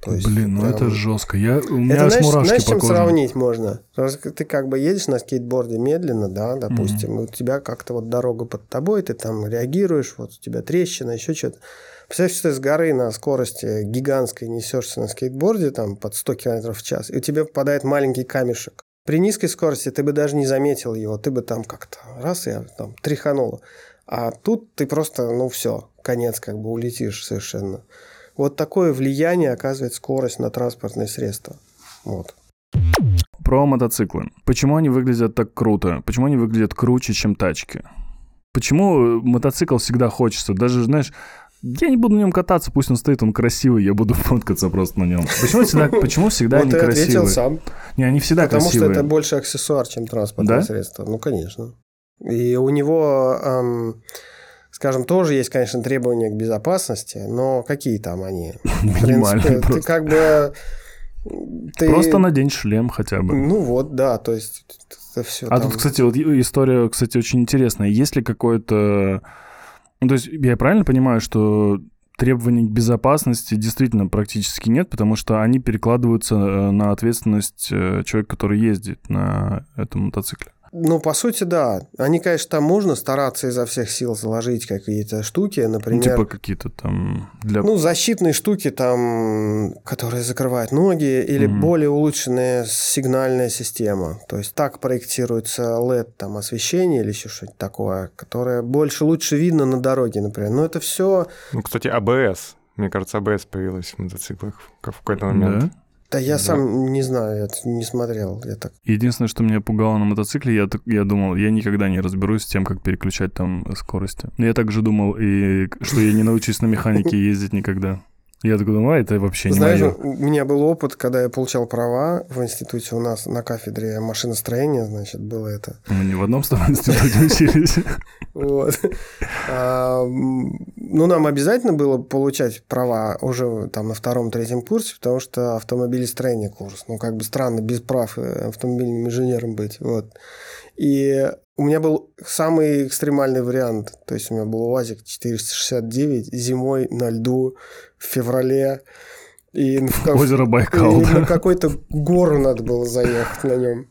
B: То есть, Блин, ну прям... это жестко. Я, у меня
C: это,
B: знаешь,
C: мурашки знаешь,
B: по
C: чем
B: коже.
C: сравнить можно? Ты как бы едешь на скейтборде медленно, да, допустим, mm-hmm. и у тебя как-то вот дорога под тобой, ты там реагируешь, вот у тебя трещина, еще что-то. Представляешь, что ты с горы на скорости гигантской несешься на скейтборде там под 100 км в час, и у тебя попадает маленький камешек. При низкой скорости ты бы даже не заметил его, ты бы там как-то раз и там тряханул. А тут ты просто, ну все, конец как бы улетишь совершенно. Вот такое влияние оказывает скорость на транспортные средства. Вот.
B: Про мотоциклы. Почему они выглядят так круто? Почему они выглядят круче, чем тачки? Почему мотоцикл всегда хочется? Даже, знаешь, я не буду на нем кататься, пусть он стоит, он красивый, я буду (laughs) фоткаться просто на нем. Почему всегда, (laughs) почему всегда они красивые?
C: ответил сам.
B: Не, они всегда
C: Потому
B: красивые.
C: Потому что это больше аксессуар, чем транспортное
B: да?
C: средство. Ну, конечно. И у него, эм, скажем, тоже есть, конечно, требования к безопасности, но какие там они? (laughs)
B: Минимальные
C: Ты как бы...
B: Ты... Просто надень шлем хотя бы.
C: Ну вот, да, то есть это все.
B: А там... тут, кстати, вот история, кстати, очень интересная. Есть ли какое-то ну, то есть я правильно понимаю, что требований к безопасности действительно практически нет, потому что они перекладываются э, на ответственность э, человека, который ездит на этом мотоцикле.
C: Ну, по сути, да. Они, конечно, там можно стараться изо всех сил заложить какие-то штуки, например...
B: Ну, типа какие-то там... Для...
C: Ну, защитные штуки там, которые закрывают ноги, или mm-hmm. более улучшенная сигнальная система. То есть так проектируется LED там освещение или еще что-нибудь такое, которое больше лучше видно на дороге, например. Но это все...
A: Ну, кстати, АБС. Мне кажется, АБС появилась в мотоциклах в какой-то момент.
B: Да?
C: Да я да. сам не знаю, я не смотрел. Я так...
B: Единственное, что меня пугало на мотоцикле, я, я думал, я никогда не разберусь с тем, как переключать там скорости. Я также думал, и что я не научусь на механике ездить никогда. Я такой думаю, а это вообще не
C: Знаешь,
B: мое.
C: у меня был опыт, когда я получал права в институте у нас на кафедре машиностроения, значит, было это.
B: Мы не в одном с тобой (laughs) институте учились.
C: Вот. А, ну, нам обязательно было получать права уже там на втором-третьем курсе, потому что автомобилестроение курс. Ну, как бы странно без прав э, автомобильным инженером быть. Вот. И у меня был самый экстремальный вариант. То есть у меня был УАЗик 469 зимой на льду в феврале. И в,
B: Озеро Байкал,
C: и да? на какую-то гору надо было заехать на нем.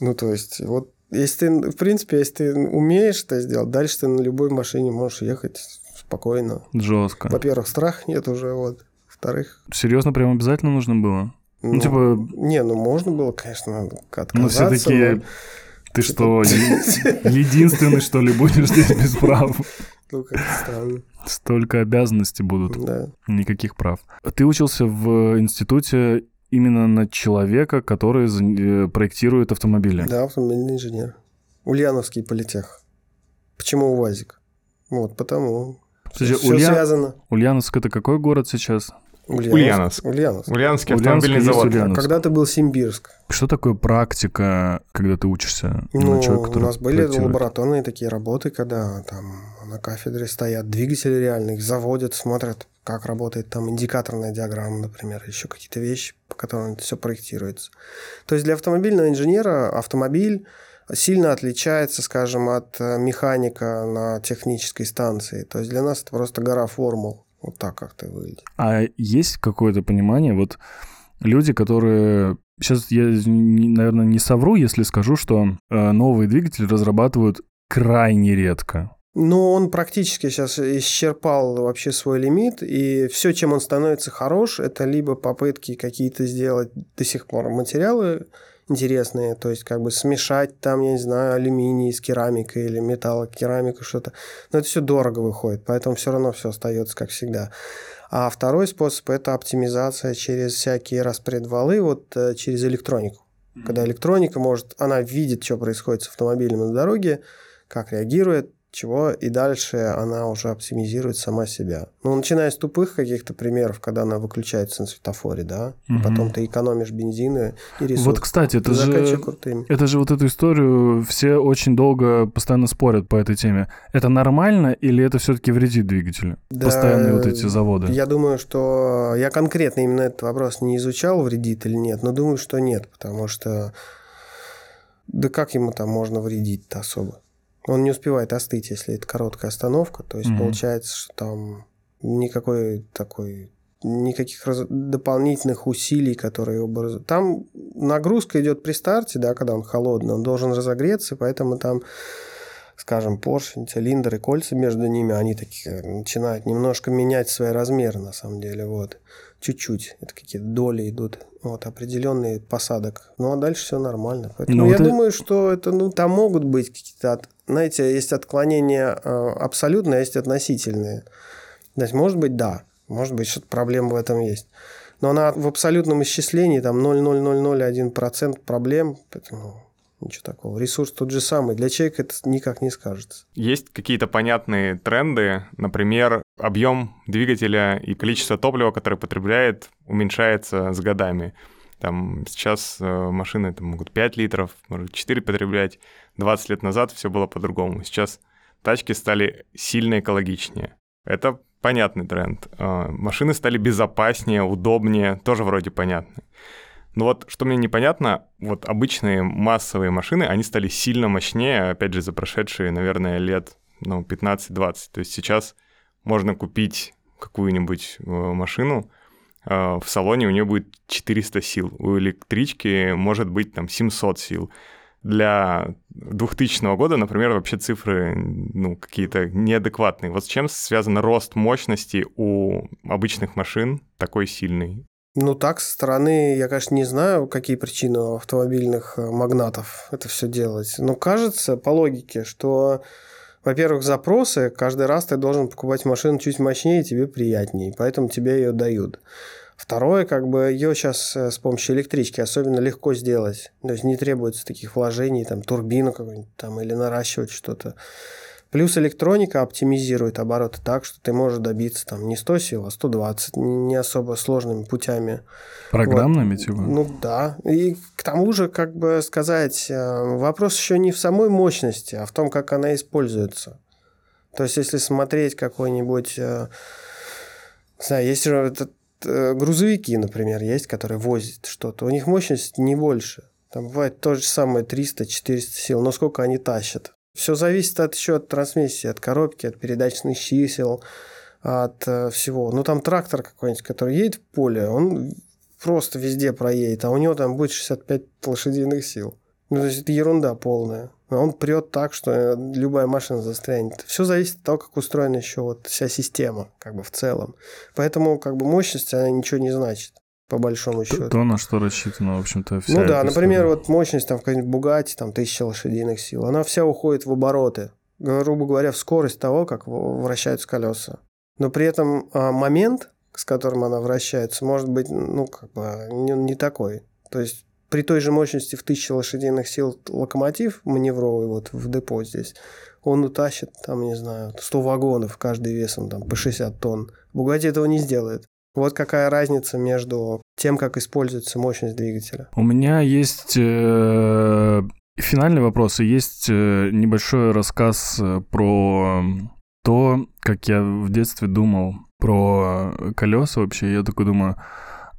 C: Ну, то есть, вот если ты, в принципе, если ты умеешь это сделать, дальше ты на любой машине можешь ехать спокойно.
B: Жестко.
C: Во-первых, страх нет уже, вот. Во-вторых...
B: Серьезно, прям обязательно нужно было?
C: Ну, ну типа... Не, ну можно было, конечно, отказаться.
B: Ну, все-таки... Но... Ты что, (laughs) единственный, что ли, будешь здесь без прав?
C: Ну, как странно.
B: Столько обязанностей будут.
C: Да.
B: Никаких прав. Ты учился в институте именно на человека, который э, проектирует автомобили.
C: Да, автомобильный инженер. Ульяновский политех. Почему УАЗик? Вот, потому.
B: Слушай, Все Улья... связано. Ульяновск это какой город сейчас?
A: Ульяновск.
C: Ульяновск.
A: Ульяновский автомобильный
B: Ульяновск
A: завод.
B: Ульяновск.
C: А когда-то был Симбирск.
B: Что такое практика, когда ты учишься?
C: Ну,
B: на человека,
C: у нас были лабораторные такие работы, когда там на кафедре стоят двигатели реальные, их заводят, смотрят, как работает там индикаторная диаграмма, например, еще какие-то вещи, по которым все проектируется. То есть для автомобильного инженера автомобиль сильно отличается, скажем, от механика на технической станции. То есть для нас это просто гора формул. Вот так как-то выглядит.
B: А есть какое-то понимание, вот люди, которые... Сейчас я, наверное, не совру, если скажу, что э, новые двигатели разрабатывают крайне редко.
C: Ну, он практически сейчас исчерпал вообще свой лимит, и все, чем он становится хорош, это либо попытки какие-то сделать до сих пор материалы интересные, то есть как бы смешать там, я не знаю, алюминий с керамикой или металл, керамику, что-то. Но это все дорого выходит, поэтому все равно все остается как всегда. А второй способ – это оптимизация через всякие распредвалы, вот э, через электронику. Когда электроника может, она видит, что происходит с автомобилем на дороге, как реагирует, чего и дальше она уже оптимизирует сама себя. Ну, начиная с тупых каких-то примеров, когда она выключается на светофоре, да, угу. потом ты экономишь бензины и ресурсы.
B: Вот, кстати, это же, это же вот эту историю все очень долго постоянно спорят по этой теме. Это нормально или это все-таки вредит двигателю? Да, Постоянные вот эти заводы.
C: Я думаю, что я конкретно именно этот вопрос не изучал, вредит или нет, но думаю, что нет, потому что да как ему там можно вредить-то особо? Он не успевает остыть, если это короткая остановка. То есть
B: Мгм.
C: получается, что там никакой такой никаких раз- дополнительных усилий, которые его бы Там нагрузка идет при старте, да, когда он холодный, он должен разогреться, поэтому там, скажем, поршень, цилиндр и кольца между ними, они такие начинают немножко менять свои размеры, на самом деле, вот. Чуть-чуть. Это какие-то доли идут. Вот, определенный посадок. Ну, а дальше все нормально. Поэтому
B: Ну,
C: я
B: и-
C: думаю, что это, ну, там могут быть какие-то, от- знаете, есть отклонения э, абсолютные, а есть относительные. То есть, может быть, да. Может быть, что-то проблема в этом есть. Но она в абсолютном исчислении там 0,0001% проблем, поэтому ничего такого. Ресурс тот же самый. Для человека это никак не скажется.
A: Есть какие-то понятные тренды, например, объем двигателя и количество топлива, которое потребляет, уменьшается с годами. Там сейчас э, машины там, могут 5 литров, может 4 потреблять. 20 лет назад все было по-другому. Сейчас тачки стали сильно экологичнее. Это понятный тренд. Э, Машины стали безопаснее, удобнее, тоже вроде понятно. Но вот что мне непонятно, вот обычные массовые машины, они стали сильно мощнее, опять же, за прошедшие, наверное, лет ну, 15-20. То есть сейчас можно купить какую-нибудь э, машину, э, в салоне у нее будет 400 сил, у электрички может быть там 700 сил. Для 2000 года, например, вообще цифры ну, какие-то неадекватные. Вот с чем связан рост мощности у обычных машин такой сильный?
C: Ну, так, со стороны, я, конечно, не знаю, какие причины у автомобильных э, магнатов это все делать. Но кажется, по логике, что, во-первых, запросы, каждый раз ты должен покупать машину чуть мощнее, тебе приятнее, поэтому тебе ее дают. Второе, как бы ее сейчас с помощью электрички особенно легко сделать. То есть не требуется таких вложений, там, турбину какую-нибудь там или наращивать что-то. Плюс электроника оптимизирует обороты так, что ты можешь добиться там не 100 сил, а 120, не особо сложными путями.
B: Программными, типа?
C: Ну да. И к тому же, как бы сказать, э, вопрос еще не в самой мощности, а в том, как она используется. То есть, если смотреть какой-нибудь... э, Не знаю, есть же этот, э, грузовики, например, есть, которые возят что-то. У них мощность не больше. Там бывает то же самое 300-400 сил, но сколько они тащат. Все зависит от еще от трансмиссии, от коробки, от передачных чисел, от э, всего. Ну, там трактор какой-нибудь, который едет в поле, он просто везде проедет, а у него там будет 65 лошадиных сил. Ну, то есть это ерунда полная. Он прет так, что э, любая машина застрянет. Все зависит от того, как устроена еще вот вся система, как бы в целом. Поэтому как бы мощность, она ничего не значит, по большому счету.
B: то, на что рассчитано, в общем-то, вся
C: Ну да, например,
B: история.
C: вот мощность там в какой-нибудь Бугатти, там тысяча лошадиных сил, она вся уходит в обороты, грубо говоря, в скорость того, как вращаются колеса. Но при этом а, момент, с которым она вращается, может быть, ну, как бы не, не такой. То есть при той же мощности в тысячу лошадиных сил локомотив маневровый вот в депо здесь, он утащит, там, не знаю, 100 вагонов, каждый весом там по 60 тонн. Бугатти этого не сделает. Вот какая разница между тем, как используется мощность двигателя.
B: У меня есть э, финальный вопрос и есть э, небольшой рассказ э, про то, как я в детстве думал про колеса вообще. Я такой думаю,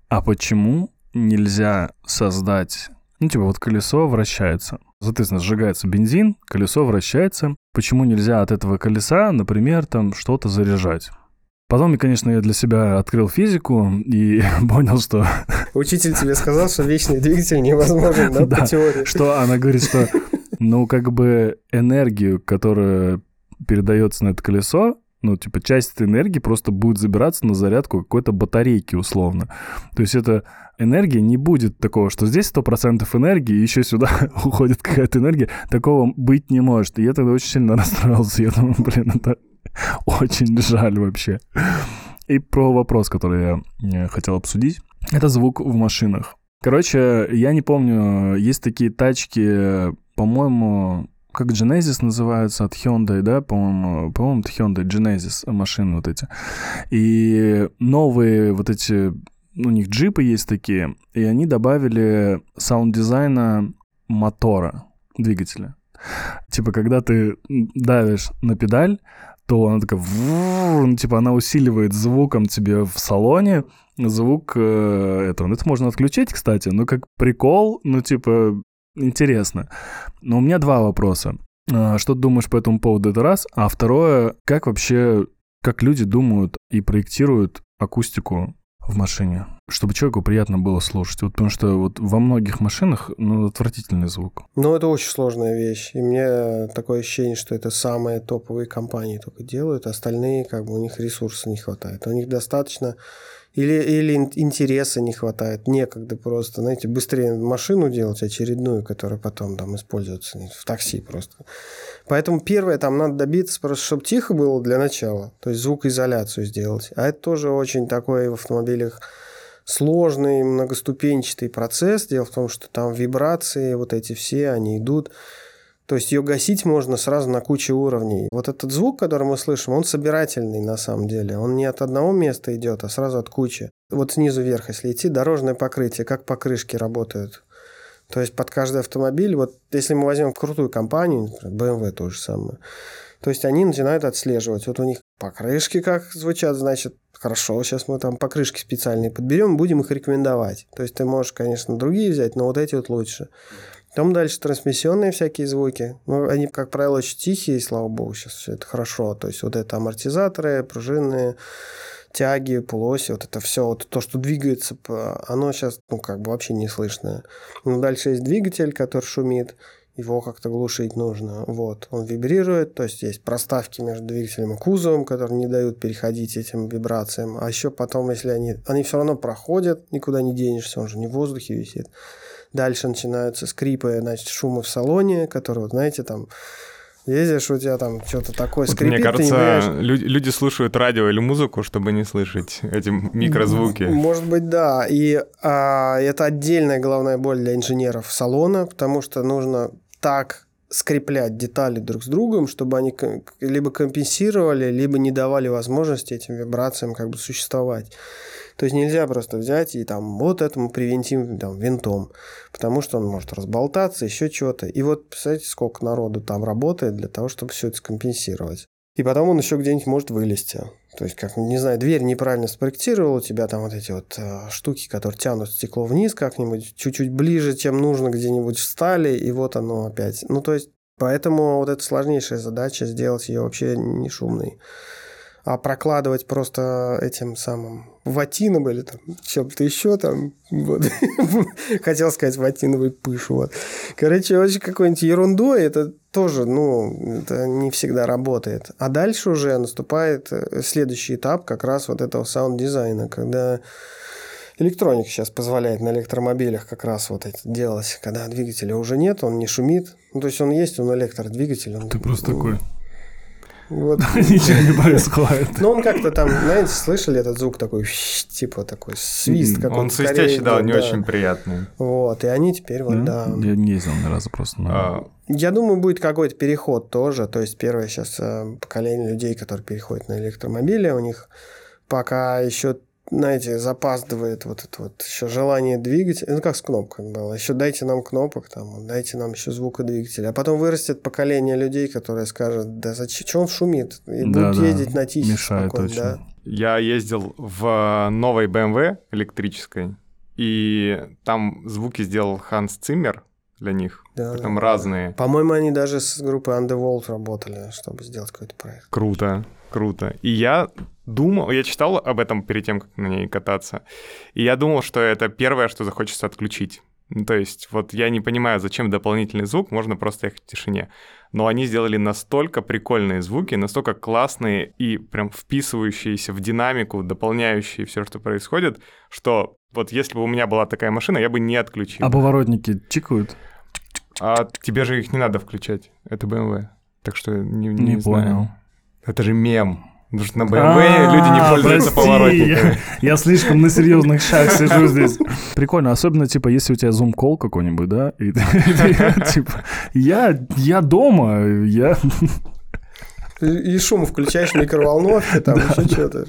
B: а почему нельзя создать... Ну, типа, вот колесо вращается. Соответственно, сжигается бензин, колесо вращается. Почему нельзя от этого колеса, например, там что-то заряжать? Потом, конечно, я для себя открыл физику и (laughs) понял, что
C: Учитель тебе сказал, что вечный двигатель невозможен, да,
B: Да.
C: по теории.
B: что она говорит, что, ну, как бы энергию, которая передается на это колесо, ну, типа, часть этой энергии просто будет забираться на зарядку какой-то батарейки, условно. То есть это энергия не будет такого, что здесь 100% энергии, и еще сюда (laughs) уходит какая-то энергия. Такого быть не может. И я тогда очень сильно (laughs) расстроился. Я думаю, блин, это (laughs) очень жаль вообще. И про вопрос, который я э, хотел обсудить. Это звук в машинах. Короче, я не помню, есть такие тачки, по-моему, как Genesis называются от Hyundai, да, по-моему, по-моему, это Hyundai Genesis машины вот эти. И новые вот эти, у них джипы есть такие, и они добавили саунд-дизайна мотора, двигателя. Типа, когда ты давишь на педаль, то она такая, ну, типа, она усиливает звуком тебе в салоне, звук э, этого. Ну, это можно отключить, кстати, но как прикол, ну, типа, интересно. Но у меня два вопроса. А, Что ты думаешь по этому поводу? Это раз. А второе, как вообще, как люди думают и проектируют акустику в машине, чтобы человеку приятно было слушать. Вот потому что вот во многих машинах ну, отвратительный звук.
C: Ну, это очень сложная вещь. И мне такое ощущение, что это самые топовые компании только делают, остальные, как бы, у них ресурса не хватает. У них достаточно или, или ин- интереса не хватает, некогда просто, знаете, быстрее машину делать очередную, которая потом там используется в такси просто. Поэтому первое, там надо добиться просто, чтобы тихо было для начала, то есть звукоизоляцию сделать. А это тоже очень такой в автомобилях сложный, многоступенчатый процесс. Дело в том, что там вибрации, вот эти все, они идут. То есть ее гасить можно сразу на куче уровней. Вот этот звук, который мы слышим, он собирательный на самом деле. Он не от одного места идет, а сразу от кучи. Вот снизу вверх, если идти, дорожное покрытие, как покрышки работают. То есть под каждый автомобиль, вот если мы возьмем крутую компанию, BMW то же самое, то есть они начинают отслеживать. Вот у них покрышки как звучат, значит, хорошо, сейчас мы там покрышки специальные подберем, будем их рекомендовать. То есть ты можешь, конечно, другие взять, но вот эти вот лучше. Потом дальше трансмиссионные всякие звуки. Ну, они, как правило, очень тихие, слава богу, сейчас все это хорошо. То есть вот это амортизаторы, пружинные, тяги, полуоси, вот это все, вот то, что двигается, оно сейчас, ну, как бы вообще не слышно. Но дальше есть двигатель, который шумит, его как-то глушить нужно. Вот, он вибрирует, то есть есть проставки между двигателем и кузовом, которые не дают переходить этим вибрациям. А еще потом, если они, они все равно проходят, никуда не денешься, он же не в воздухе висит. Дальше начинаются скрипы, значит, шумы в салоне, которые, знаете, там ездишь, у тебя там что-то такое скрипит,
A: Мне кажется, люди, люди слушают радио или музыку, чтобы не слышать эти микрозвуки.
C: Может быть, да. И а, это отдельная головная боль для инженеров салона, потому что нужно так скреплять детали друг с другом, чтобы они либо компенсировали, либо не давали возможности этим вибрациям как бы существовать. То есть нельзя просто взять и там вот этому привинтим там, винтом, потому что он может разболтаться, еще чего-то. И вот представляете, сколько народу там работает для того, чтобы все это скомпенсировать. И потом он еще где-нибудь может вылезти. То есть, как, не знаю, дверь неправильно спроектировал, у тебя там вот эти вот э, штуки, которые тянут стекло вниз как-нибудь, чуть-чуть ближе, чем нужно, где-нибудь встали, и вот оно опять. Ну, то есть, поэтому вот это сложнейшая задача сделать ее вообще не шумной. А прокладывать просто этим самым ватином или там чем-то еще там, вот. (laughs) хотел сказать ватиновый пыш, вот. Короче, очень какой-нибудь ерундой, это тоже, ну, это не всегда работает. А дальше уже наступает э, следующий этап как раз вот этого саунд-дизайна, когда электроника сейчас позволяет на электромобилях как раз вот это делать, когда двигателя уже нет, он не шумит. Ну, то есть он есть, он электродвигатель. Он,
B: Ты просто такой,
C: Вот. (laughs)
B: ничего не происходит.
C: Ну, он как-то там, знаете, слышали этот звук такой, типа такой свист какой-то.
A: Он свистящий, да,
C: идет,
A: не очень приятный.
C: Вот, и они теперь вот, да.
B: Я не ездил ни разу просто.
A: А,
C: Я думаю, будет какой-то переход тоже. То есть первое сейчас э, поколение людей, которые переходят на электромобили, у них пока еще, знаете, запаздывает вот это вот еще желание двигать. Ну, как с кнопками было. Еще дайте нам кнопок, там, дайте нам еще звукодвигателя. А потом вырастет поколение людей, которые скажут, да зачем, что он шумит? И
B: Да,
C: будут
B: да,
C: ездить на тихий
B: Мешает
C: спокойно,
B: очень.
C: да.
A: Я ездил в новой BMW электрической, и там звуки сделал Ханс Циммер для них.
C: Да,
A: Там
C: да.
A: разные.
C: По-моему, они даже с группой Underworld работали, чтобы сделать какой-то проект.
A: Круто, круто. И я думал, я читал об этом перед тем, как на ней кататься, и я думал, что это первое, что захочется отключить. Ну, то есть вот я не понимаю, зачем дополнительный звук, можно просто ехать в тишине. Но они сделали настолько прикольные звуки, настолько классные и прям вписывающиеся в динамику, дополняющие все, что происходит, что вот если бы у меня была такая машина, я бы не отключил.
B: А поворотники чикают?
A: А тебе же их не надо включать. Это BMW. Так что не, не,
B: Не
A: знаю.
B: понял.
A: Это же мем. Потому что на BMW люди не
B: А,
A: пользуются поворотниками.
B: Я, слишком на серьезных шаг сижу здесь. Прикольно, особенно, типа, если у тебя зум-кол какой-нибудь, да, и типа, я, я дома, я...
C: И, шум включаешь микроволновки, там еще что-то.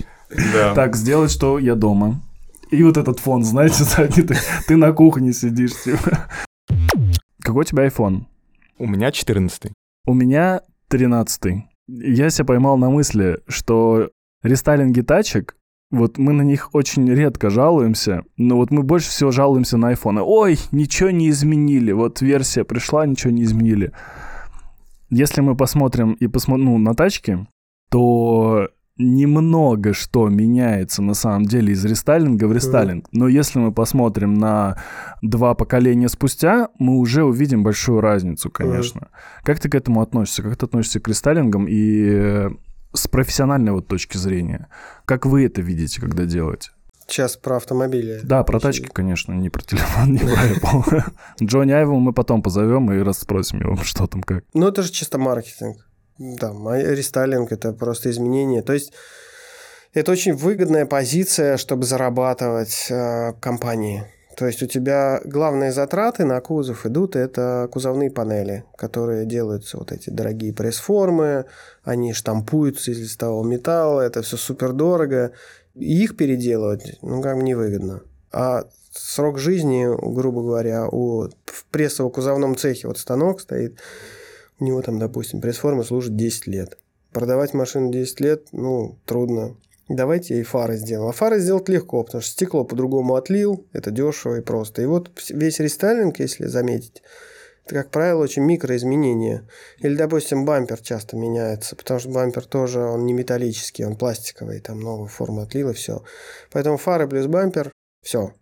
B: Так, сделать, что я дома. И вот этот фон, знаете, (laughs) ты, ты на кухне сидишь, типа. Какой у тебя iPhone?
A: У меня 14
B: У меня 13 Я себя поймал на мысли, что рестайлинги тачек, вот мы на них очень редко жалуемся, но вот мы больше всего жалуемся на iPhone. Ой, ничего не изменили, вот версия пришла, ничего не изменили. если мы посмотрим и посмотрим ну, на тачки, то немного что меняется на самом деле из рестайлинга в рестайлинг. Но если мы посмотрим на два поколения спустя, мы уже увидим большую разницу, конечно. Как ты к этому относишься? Как ты относишься к рестайлингам и э, с профессиональной вот точки зрения? Как вы это видите, когда делаете?
C: Сейчас про автомобили.
B: Да, про тачки, конечно, не про телефон, не про Apple. (laughs) Джонни Айву мы потом позовем и расспросим его, (laughs) что там как.
C: Ну, это же чисто маркетинг. Да, рестайлинг – это просто изменение. То есть это очень выгодная позиция, чтобы зарабатывать э, компании. То есть у тебя главные затраты на кузов идут, это кузовные панели, которые делаются вот эти дорогие пресс-формы, они штампуются из листового металла, это все супер дорого. их переделывать, ну, как бы невыгодно. А срок жизни, грубо говоря, у, в прессово-кузовном цехе вот станок стоит, него там, допустим, пресс-форма служит 10 лет. Продавать машину 10 лет, ну, трудно. Давайте и фары сделаем. А фары сделать легко, потому что стекло по-другому отлил, это дешево и просто. И вот весь рестайлинг, если заметить, это, как правило, очень микроизменения. Или, допустим, бампер часто меняется, потому что бампер тоже, он не металлический, он пластиковый, там новую форму отлил и все. Поэтому фары плюс бампер, все.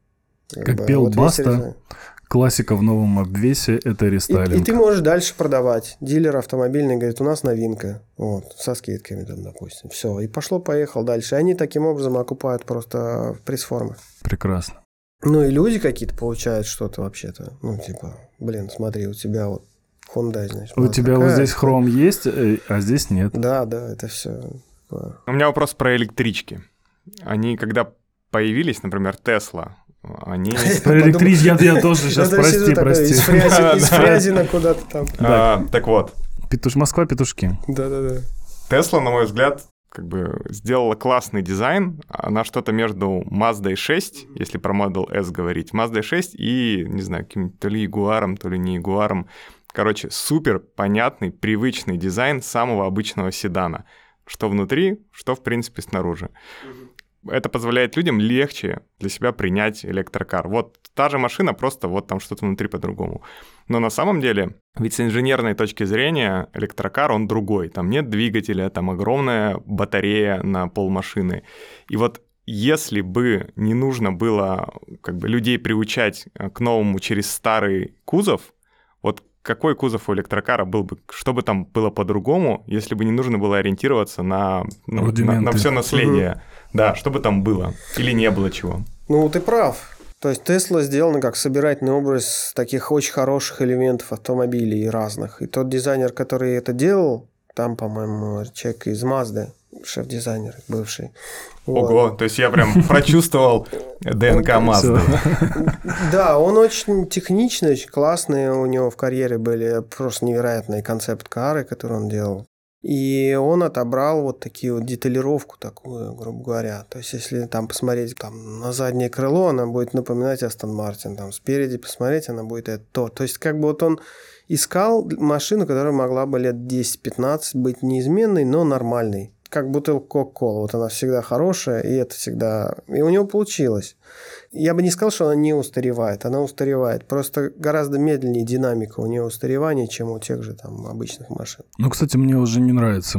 B: Как, как бы, пел вот Баста, Классика в новом обвесе – это рестайлинг.
C: И, и ты можешь дальше продавать. Дилер автомобильный говорит, у нас новинка. Вот, со скидками там, допустим. Все, и пошло-поехал дальше. Они таким образом окупают просто пресс-формы.
B: Прекрасно.
C: Ну и люди какие-то получают что-то вообще-то. Ну, типа, блин, смотри, у тебя вот Hyundai, значит.
B: У тебя вот здесь хром есть, э, а здесь нет.
C: Да, да, это все.
A: У меня вопрос про электрички. Они когда появились, например, Тесла, они...
B: Про (laughs) электричество я, (laughs) тоже сейчас, прости, прости.
C: Из (laughs) Фрязина куда-то там.
A: А, так вот.
B: Петуш... Москва петушки.
C: Да-да-да.
A: Тесла, на мой взгляд, как бы сделала классный дизайн. Она что-то между Mazda 6, если про Model S говорить, Mazda 6 и, не знаю, каким то ли Ягуаром, то ли не Ягуаром. Короче, супер понятный, привычный дизайн самого обычного седана. Что внутри, что, в принципе, снаружи это позволяет людям легче для себя принять электрокар. Вот та же машина, просто вот там что-то внутри по-другому. Но на самом деле, ведь с инженерной точки зрения электрокар, он другой. Там нет двигателя, там огромная батарея на пол машины. И вот если бы не нужно было как бы людей приучать э, к новому через старый кузов, вот какой кузов у электрокара был бы, что бы там было по-другому, если бы не нужно было ориентироваться на, ну, на, на все наследие. Да, что бы там было или не было чего.
C: Ну, ты прав. То есть Тесла сделана как собирательный образ таких очень хороших элементов автомобилей разных. И тот дизайнер, который это делал, там, по-моему, человек из Мазды, шеф-дизайнер бывший.
A: Ого, вот. то есть я прям (laughs) прочувствовал ДНК Мазды.
C: Да, он очень техничный, очень классный. У него в карьере были просто невероятные концепт-кары, которые он делал. И он отобрал вот такие вот деталировку такую, грубо говоря. То есть, если там посмотреть там, на заднее крыло, она будет напоминать Астон Мартин. Там спереди посмотреть, она будет это то. Есть, как бы вот он искал машину, которая могла бы лет 10-15 быть неизменной, но нормальной как бутылка Кока-Кола. Вот она всегда хорошая, и это всегда... И у него получилось. Я бы не сказал, что она не устаревает. Она устаревает. Просто гораздо медленнее динамика у нее устаревания, чем у тех же там обычных машин.
B: Ну, кстати, мне уже не нравится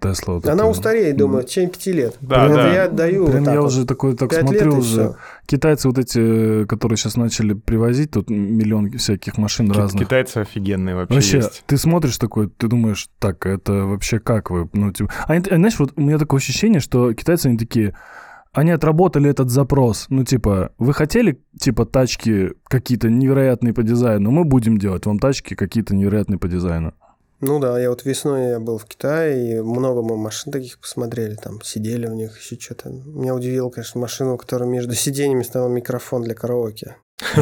B: Тесла.
C: Вот она это. устареет, думаю, в течение пяти лет.
A: Да,
C: Прям
A: да.
C: Я даю
B: Прям вот я вот. уже такой так смотрю уже. Все. Китайцы вот эти, которые сейчас начали привозить, тут миллион всяких машин Ки- разных.
A: Китайцы офигенные вообще,
B: вообще
A: есть.
B: Ты смотришь такой, ты думаешь, так, это вообще как вы? Ну, типа... Они, знаешь, вот у меня такое ощущение, что китайцы, они такие они отработали этот запрос. Ну, типа, вы хотели, типа, тачки какие-то невероятные по дизайну? Мы будем делать вам тачки какие-то невероятные по дизайну.
C: Ну да, я вот весной я был в Китае, и много мы машин таких посмотрели, там сидели у них еще что-то. Меня удивило, конечно, машину, у которой между сиденьями стоял микрофон для караоке. (laughs)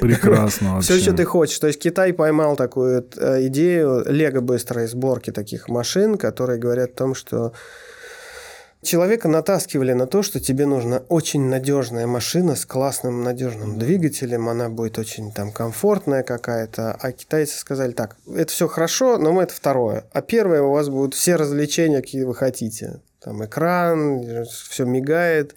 B: Прекрасно (laughs)
C: Все, что ты хочешь. То есть Китай поймал такую э, идею лего быстрой сборки таких машин, которые говорят о том, что Человека натаскивали на то, что тебе нужна очень надежная машина с классным надежным двигателем, она будет очень там комфортная какая-то, а китайцы сказали так, это все хорошо, но мы это второе, а первое у вас будут все развлечения, какие вы хотите, там экран, все мигает,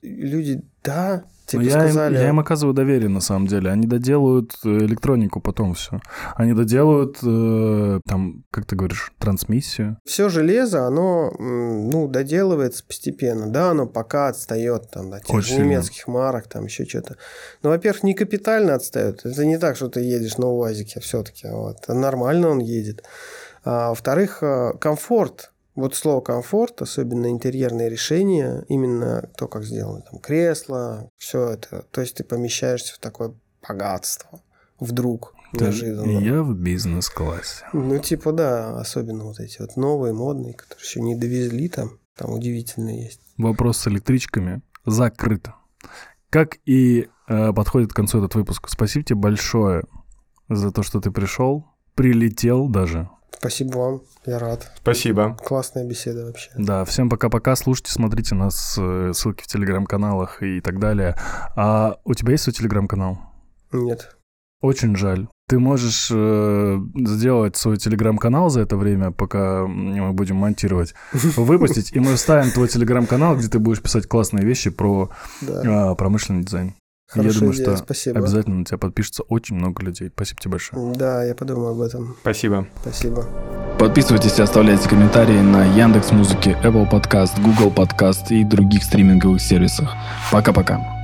C: люди, да,
B: Ну, я, им,
C: сказали...
B: я им оказываю доверие, на самом деле. Они доделают э, электронику потом все. Они доделают, э, там, как ты говоришь, трансмиссию.
C: Все железо, оно, ну, доделывается постепенно. Да, оно пока отстает там, от тех
B: Очень
C: же
B: сильно.
C: немецких марок, там еще что-то. Но, во-первых, не капитально отстает. Это не так, что ты едешь на УАЗике все-таки. Вот. Нормально он едет. А, во-вторых, э, комфорт. Вот слово комфорт, особенно интерьерные решения, именно то, как сделано там кресло, все это. То есть ты помещаешься в такое богатство. Вдруг, неожиданно.
B: Я в бизнес-классе.
C: Ну, типа, да, особенно вот эти вот новые, модные, которые еще не довезли там. Там удивительно есть.
B: Вопрос с электричками закрыт. Как и э, подходит к концу этот выпуск. Спасибо тебе большое за то, что ты пришел, прилетел даже.
C: Спасибо вам, я рад.
A: Спасибо.
C: Классная беседа вообще.
B: Да, всем пока-пока. Слушайте, смотрите нас, э, ссылки в телеграм-каналах и так далее. А у тебя есть свой телеграм-канал?
C: Нет.
B: Очень жаль. Ты можешь э, сделать свой телеграм-канал за это время, пока мы будем монтировать, (laughs) выпустить, и мы вставим твой телеграм-канал, где ты будешь писать классные вещи про
C: Да.
B: э, промышленный дизайн.
C: Хорошая
B: я думаю,
C: идея,
B: что
C: спасибо.
B: обязательно на тебя подпишется очень много людей. Спасибо тебе большое.
C: Да, я подумаю об этом.
A: Спасибо.
C: Спасибо.
B: Подписывайтесь и оставляйте комментарии на Яндекс Музыке, Apple Podcast, Google Podcast и других стриминговых сервисах. Пока-пока.